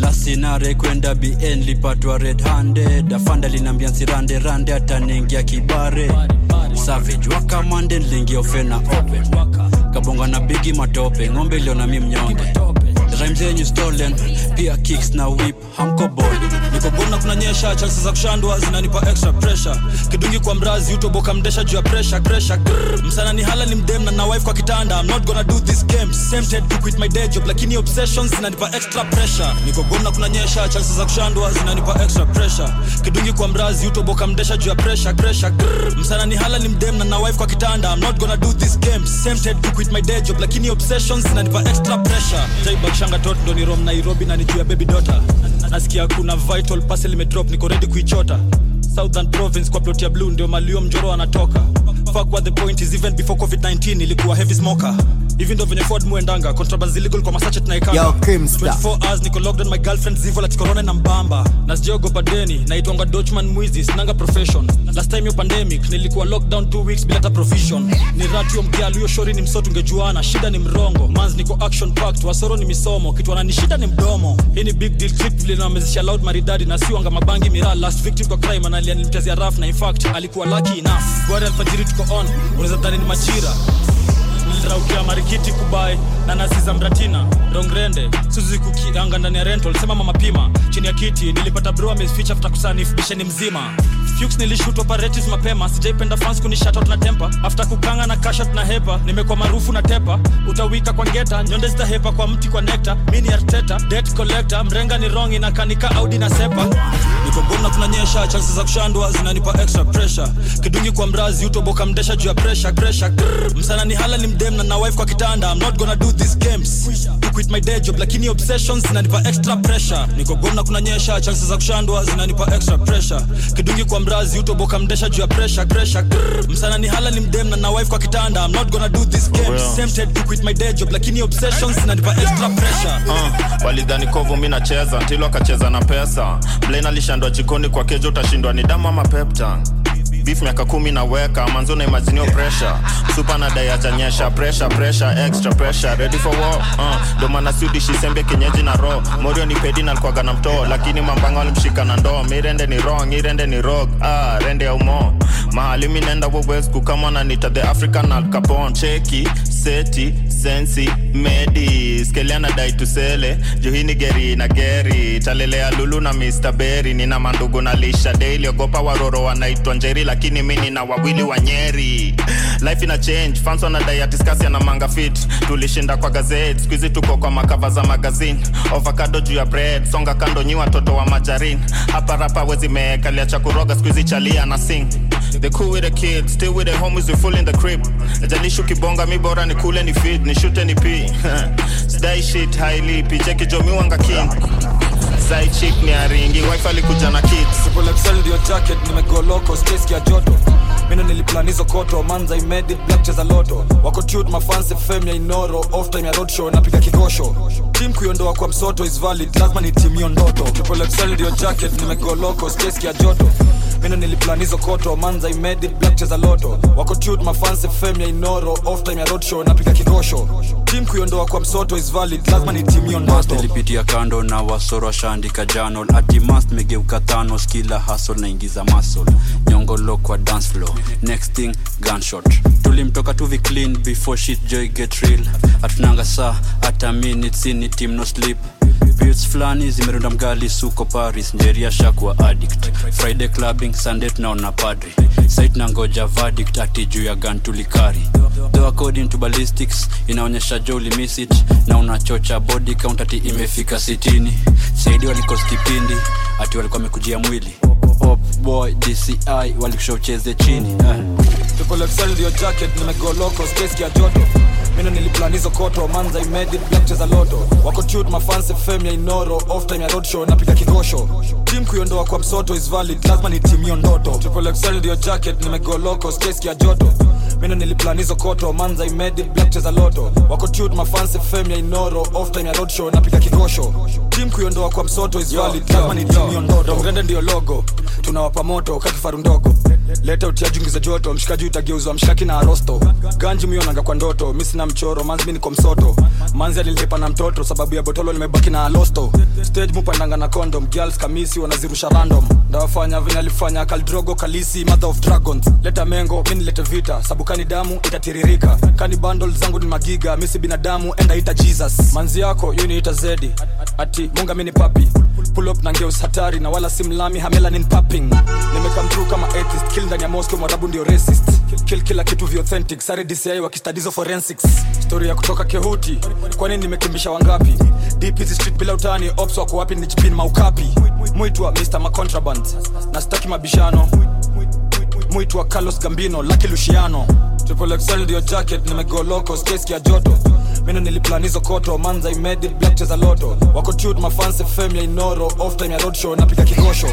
Lasinare kwenda bn lipatwa red handed. Afanda linaambia nsirande rande ataniingia kibare. Savage wakamande niliingia ofena open kabonga na bigi matope ng'ombe iliona mi mnyonge rhyme zenyu stolen pia kicks na whip. Hamko boy niko gona kunanyesha chances za kushandwa zinanipa extra pressure. Kidungi kwa mrazi utoboka mdesha juu ya pressure pressure. Grrr. msana ni hala ni mdem na na wife kwa kitanda. I'm not gonna do this game. Tempted to quit my day job lakini obsessions zinanipa extra pressure. Niko gona kunanyesha chances za kushandwa zinanipa extra pressure. Kidungi kwa mrazi utoboka mdesha juu ya pressure pressure. Grrr. msana ni hala ni mdem na na wife kwa kitanda. I'm not gonna do this game. Tempted to quit my day job lakini obsessions zinanipa extra pressure tot ndo ni rom nairobi na nijuu ya baby dota nasikia kuna vital pase imedrop niko redi kuichota. Southern province kwa plot ya blue ndio malio mjoro anatoka. Fuck what the point is even before covid-19 ilikuwa heavy smoker hivi ndo venye ford muendanga contraband illegal kwa masache tunaikanga Yo, Kimsta. 24 hours niko locked on my girlfriend zivo la corona na mbamba. Na sijaogopa deni naitwanga dutchman mwizi sinanga profession. Last time yo pandemic nilikuwa lockdown 2 weeks bila hata provision. Ni ratio mkialu hiyo shori ni msoto ungejuana shida ni mrongo. Mans niko action packed wasoro ni misomo kitu anani shida ni mdomo. Hii ni big deal clip vile nawamezesha loud maridadi na siwanga mabangi miraa. Last victim kwa crime analia nilimchezea raf na in fact alikuwa lucky enough. Gwari alfajiri tuko on unaweza dhani ni machira niliraukia marikiti kubai na nasiza mratina rongrende suzuku kianga ndani ya rental sema mama pima. Chini ya kiti nilipata bro ameficha after kusanif bisheni mzima. Fuchs nilishutwa paretis mapema sijaipenda fans kuni shout na tempa after kukanga na kashat na hepa nimekuwa maarufu na tepa. Utawika kwa ngeta nyonde zitahepa kwa mti kwa nekta mini arteta debt collector mrenga ni wrong inakanika audi na sepa. Niko gomna kunanyesha chances za kushandwa zinanipa extra pressure. Kidungi kwa mrazi utoboka mdesha juu ya pressure pressure. Msana ni hala ni mdem na na wife kwa kitanda. I'm not gonna do these games to quit my day job lakini obsessions zinanipa extra pressure. Niko gomna kunanyesha chances za kushandwa zinanipa extra pressure. Kidungi kwa mrazi utoboka mdesha juu ya pressure pressure. Grrr. msana ni hala ni mdem na na wife kwa kitanda. I'm not gonna do these games real. tempted to quit my day job lakini obsessions zinanipa extra pressure. Uh, walidhani kovu mimi nacheza ntilo akacheza na pesa. Blain alishandwa jikoni kwa kejo utashindwa ni damu ama peptan beef miaka kumi naweka manzo na imaginio pressure. Supa na daya janyesha pressure pressure extra pressure. Ready for war uh, ndo maana siudishi shisembe kenyeji na ro morio ni pedi na alikuwaga na mtoo lakini mambanga walimshika na ndoo. Mirende ni wrong irende ni rog ah, rende ya umo. Mahali mi nenda wowes kukama na nita the african alcapon cheki seti sensi medi skeliana dai tusele juhini geri na geri talelea lulu na mr beri nina mandugu na lisha daily. Ogopa waroro wanaitwa njeri lakini mi nina wawili wa nyeri. Life ina change. Fans wanadai atiskasi ana manga fit. Tulishinda kwa gazeti skuizi tuko kwa makava za magazini ovakado juu ya bread. Songa kando nyi watoto wa majarin hapa rapa wezi cha kuroga. Skuizi chalia na sing The cool with the kids, still with the homies, we full in the crib. Jalishu kibonga mi bora ni kule ni feed, ni shoot ni pee. Sdai shit highly, piche kijomi wanga king. Side chick ni aringi, wife alikuja na kids. Triple XL ndio jacket nimego loco space ya joto mino niliplan hizo koto manza I made it, black cheza loto wako tute mafansi fame ya inoro off time ya roadshow napiga kikosho team kuiondoa kwa msoto is valid lazima ni team hiyo ndoto Triple XL ndio jacket nimego loco space ya joto mino niliplan hizo koto. Manza imedi black cheza loto. Wako tute mafans fem ya inoro. Off time ya roadshow napika kikosho. Tim kuiondoa kwa msoto is valid. Lazima ni team hiyo ndoto nilipitia kando na wasoro washaandika janol atimast megeuka thanos kila hasol naingiza masol nyongolo kwa dance floor. Next thing gunshot. Tulimtoka tuvi clean before shit joy get real. Hatunanga saa hata minutes team no sleep. Beats fulani zimerunda mgali suko paris. Njeria shakwa addict. Friday clubbing sunday tunaona padri sait na ngoja verdict juu ya gun tulikari. Though according to ballistics inaonyesha jo na unachocha body count ati imefika sitini. Saidi walikos kipindi ati walikuwa wamekujia mwili. Boy dci walikusha ucheze chini. Eh. Mino niliplanizo koto manza imedit black loto. Wako tut mafanse ya inoro. Off ya roadshow napiga kikosho tim kuiondoa kwa msoto is valid lazima ni tim hiyo ndoto. Triple xl ndio jacket nimegoloko skeski ya joto. Mino niliplanizo koto manza imedi black cheza loto. Wako tut mafanse fem ya inoro off time ya roadshow napiga kikosho tim kuiondoa kwa msoto is valid lazima ni tim yo ndoto mgende ndio logo tunawapa moto kakifaru ndogo leta utiajungiza joto mshikaji utageuzwa mshaki na arosto. Ganji mionanga kwa ndoto mi sina mchoro manzi mi niko msoto. Manzi alilipa na mtoto sababu ya botolo nimebaki na alosto. Stage mupandanga na condom girls kamisi wanazirusha random. Ndawafanya venye alifanya kaldrogo kalisi mother of dragons. Leta mengo mi nilete vita sabu kani damu itatiririka. Kani bandol zangu ni magiga misi binadamu endaita jesus. Manzi yako yuniita zedi. Ati munga mini papi. Pulop na ngeus hatari na wala simlami hamelanin papping nimekam kama atheist kill ndani ya moscow mwarabu ndio racist. Kill kila kitu vi authentic. Sare dci wakistadizo forensics. Story ya kutoka kehuti kwani nimekimbisha wangapi? Deep hizi street bila utani. Ops wako wapi? Nichipin maukapi. Mwitwa mr macontraband. Na staki mabishano. Mwitwa carlos gambino Lucky luciano. Triple xl ndio jacket nimegoloko skeski ya joto. Mino niliplanizo koto manza imedit black cheza loto. Wako tut mafanse fem ya inoro. Off time ya roadshow napiga kikosho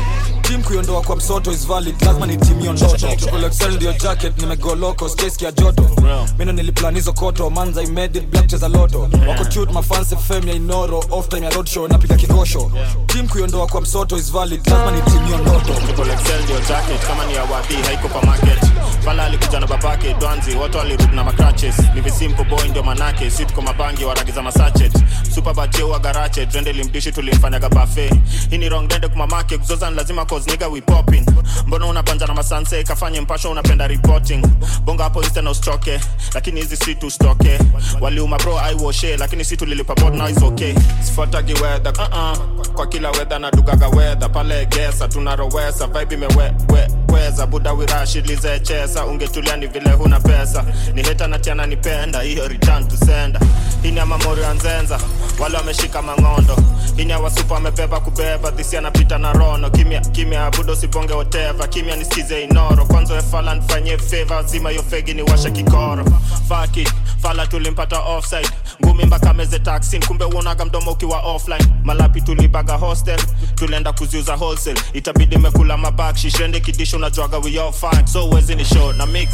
tim kuiondoa kwa msoto is valid. Lazima ni tim hiyo ndoto. Triple ndio jacket nimegoloko skeski ya joto. Mino niliplanizo koto. Manza imedit black cheza loto. Wako tut mafanse fem ya inoro. Off time ya roadshow napiga kikosho team kuiondoa kwa msoto is valid. Lazima ni tim hiyo ndoto. Triple ndio jacket. Kama ni ya wadi haiko kwa market. Pala alikuja na babake dwanzi wote walirudi na macratches ni visimple boy ndio manake. Si tuko mabangi waragiza masachet. Super bajeu wa garache. Drende limdishi tulimfanyaga bafe hii ni wrong dende kumamake kuzoza lazima lazima cause nigga we popping. Mbona unabanja na masanse kafanye mpasho unapenda reporting. Bonga hapo istena ustoke lakini hizi si tustoke waliuma bro aiwoshe lakini si tulilipa sifuatagi wedha uh-uh. kwa kila wedha na dugaga wedha pale gesa tunarowesa vibe imeweza buda wirashilize ungetulia ni vile huna pesa. Ni heta na tiana nipenda hiyo return to sender. Hii ni amamori ya nzenza wale wameshika mang'ondo. Hii ni awasupa wamebeba kubeba dhisi anapita na rono. Kimya kimya budo sibonge whatever. Kimya nisikize inoro. Kwanza wefala nfanyie feva zima yofegi ni washa kikoro. Fuck fala tulimpata offside. Ngumi mpaka meze taxin kumbe uonaga mdomo ukiwa offline. Malapi tulibaga hostel. Tulienda kuziuza wholesale. Itabidi mekula mabakshi shende kidisho unajwaga we all fine. So uwezi ni show na mix.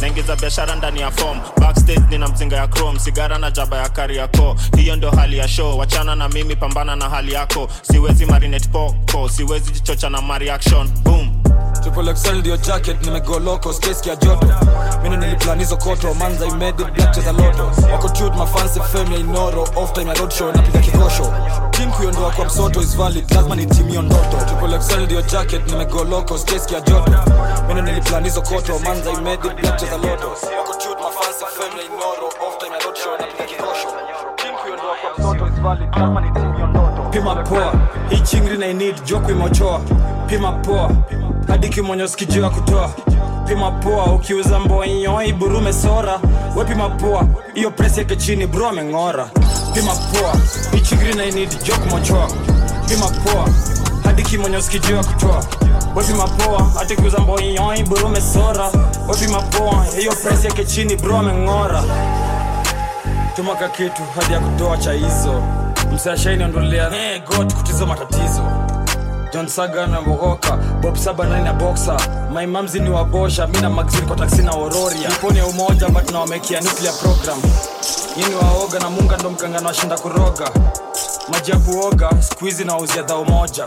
Naingiza biashara ndani ya form. Backstage nina mzinga ya chrome. Sigara na jaba ya kari yako hiyo ndio hali ya show. Wachana na mimi pambana na hali yako. Siwezi marinate poko siwezi jichocha na mareaction boom. Triple xl ndio jacket nimegoloko skeski ya joto. Mino niliplanizo koto manza imedi black cheza loto. Wako tut mafanse fem ya inoro off time ya roadshow napiga kikosho. Tim kuiondoa kwa msoto is valid lazima ni tim hiyo ndoto. Triple xl ndio jacket nimegoloko skeski ya joto. Mino niliplanizo koto manza imedi black cheza loto. Wako tut mafanse fem ya inoro off time ya roadshow napiga kikosho. Tim kuiondoa kwa msoto is valid lazima ni pima poa. Hii chingri na inid jo kuimochoa. Pima poa. Hadi kimonyo sikijuu ya kutoa. Pima poa ukiuza mbonyo burume sora we pima poa hiyo presi yake chini bro ameng'ora. Pima poa. Ichigri na inid jo kumochoa. Pima poa. Hadi kimonyo sikijuu ya kutoa. We pima poa hadi burume sora we poa hiyo presi yake chini bro ameng'ora. Tumaka kitu hadi ya kutoa cha hizo msashaini ondolea hey, god kutizo matatizo. John saga na mogoka bob saba nani na boxa my ni wabosha mi na magzini kwa taksi na ororia iponi ya umoja but nawamekia nuclear program. Yini waoga na munga ndo mkangano washinda kuroga. Maji ya kuoga skuizi na wauzia dhao moja.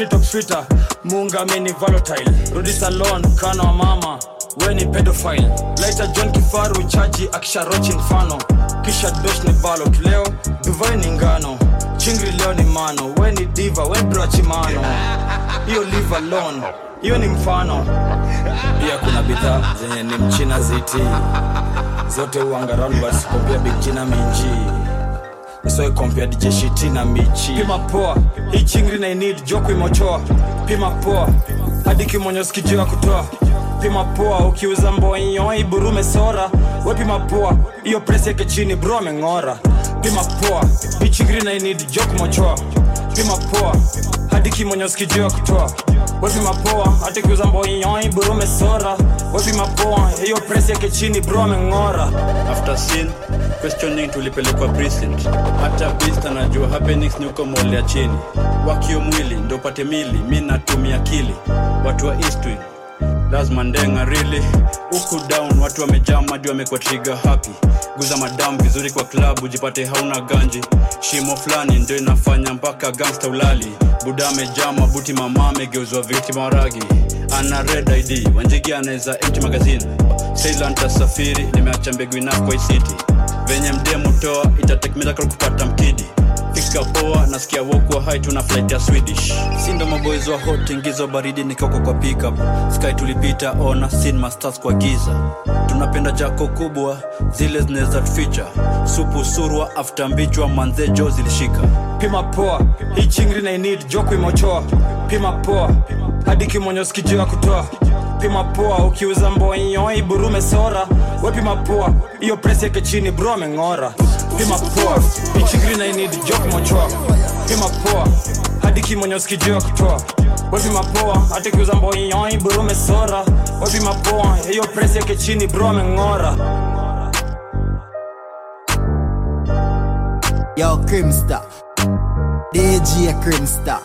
Mitopfita munga mini volatile rudi salon kana wa mama we ni pedophile. Laita john kifaru chaji akisharochi mfano. Kisha dosh ni balot leo duvai ni ngano. Chingri leo ni mano. We ni diva we brachimano hiyo live alone hiyo ni mfano. Pia kuna bidhaa zenye ni mchina ziti. Zote uangaronbas bikina bigina minji. Isoi kompia hii chingri na inid joku imochoa. Pima poa hadi kimonyo kutoa pima poa ukiuza mbonyo iburume sora wepima poa hiyo presi yake chini bro ameng'ora. Pima poa ichigri na inid jok mochoa pima poa hadi kutoa. Wepima mapoa hata kiuza bro sora wepima mapoa iyo presi yake chini bro ameng'ora. Tulipelekwa precinct. Hata bist anajua happenings ni uko ya chini. Wakio mwili ndo upate mili mi natumia akili watu wa eastwing lazima ndenga really. Huku down watu wamejaa madi wamekuwa triga happy. Guza madam vizuri kwa klabu jipate hauna ganji. Shimo fulani ndio inafanya mpaka gangsta ulali. Buda amejaa mabuti mama amegeuzwa viti maragi. Ana red id wanjigi anaweza empty magazine. Ceylan tasafiri nimeacha mbegu inakwa isiti venye mdemu toa itatekmeza kupata mkidi fika poa nasikia wokwa hai tuna flight ya swedish. Sindo maboys wa hot ingizo baridi nikoko kwa pickup. Sky tulipita ona sin masters kwa giza. Tunapenda jako kubwa zile zinaweza tuficha supu surwa after mbichwa manze jo zilishika. Pima poa hii chingri na inid jo kuimochoa. pima poa hadi kimonyo sikijio ya kutoa pima poa ukiuza mboinyoi burume sora wepima poa hiyo presi yake chini bro ameng'ora. Pima poa hii chingri na inid pima poa hadi kimonyoskijia kutoa wepima poa hadi kiuza mboinyoi burume sora wepima poa hiyo presi yake chini bro ameng'ora. Yo, Crimstar. DJ Crimstar.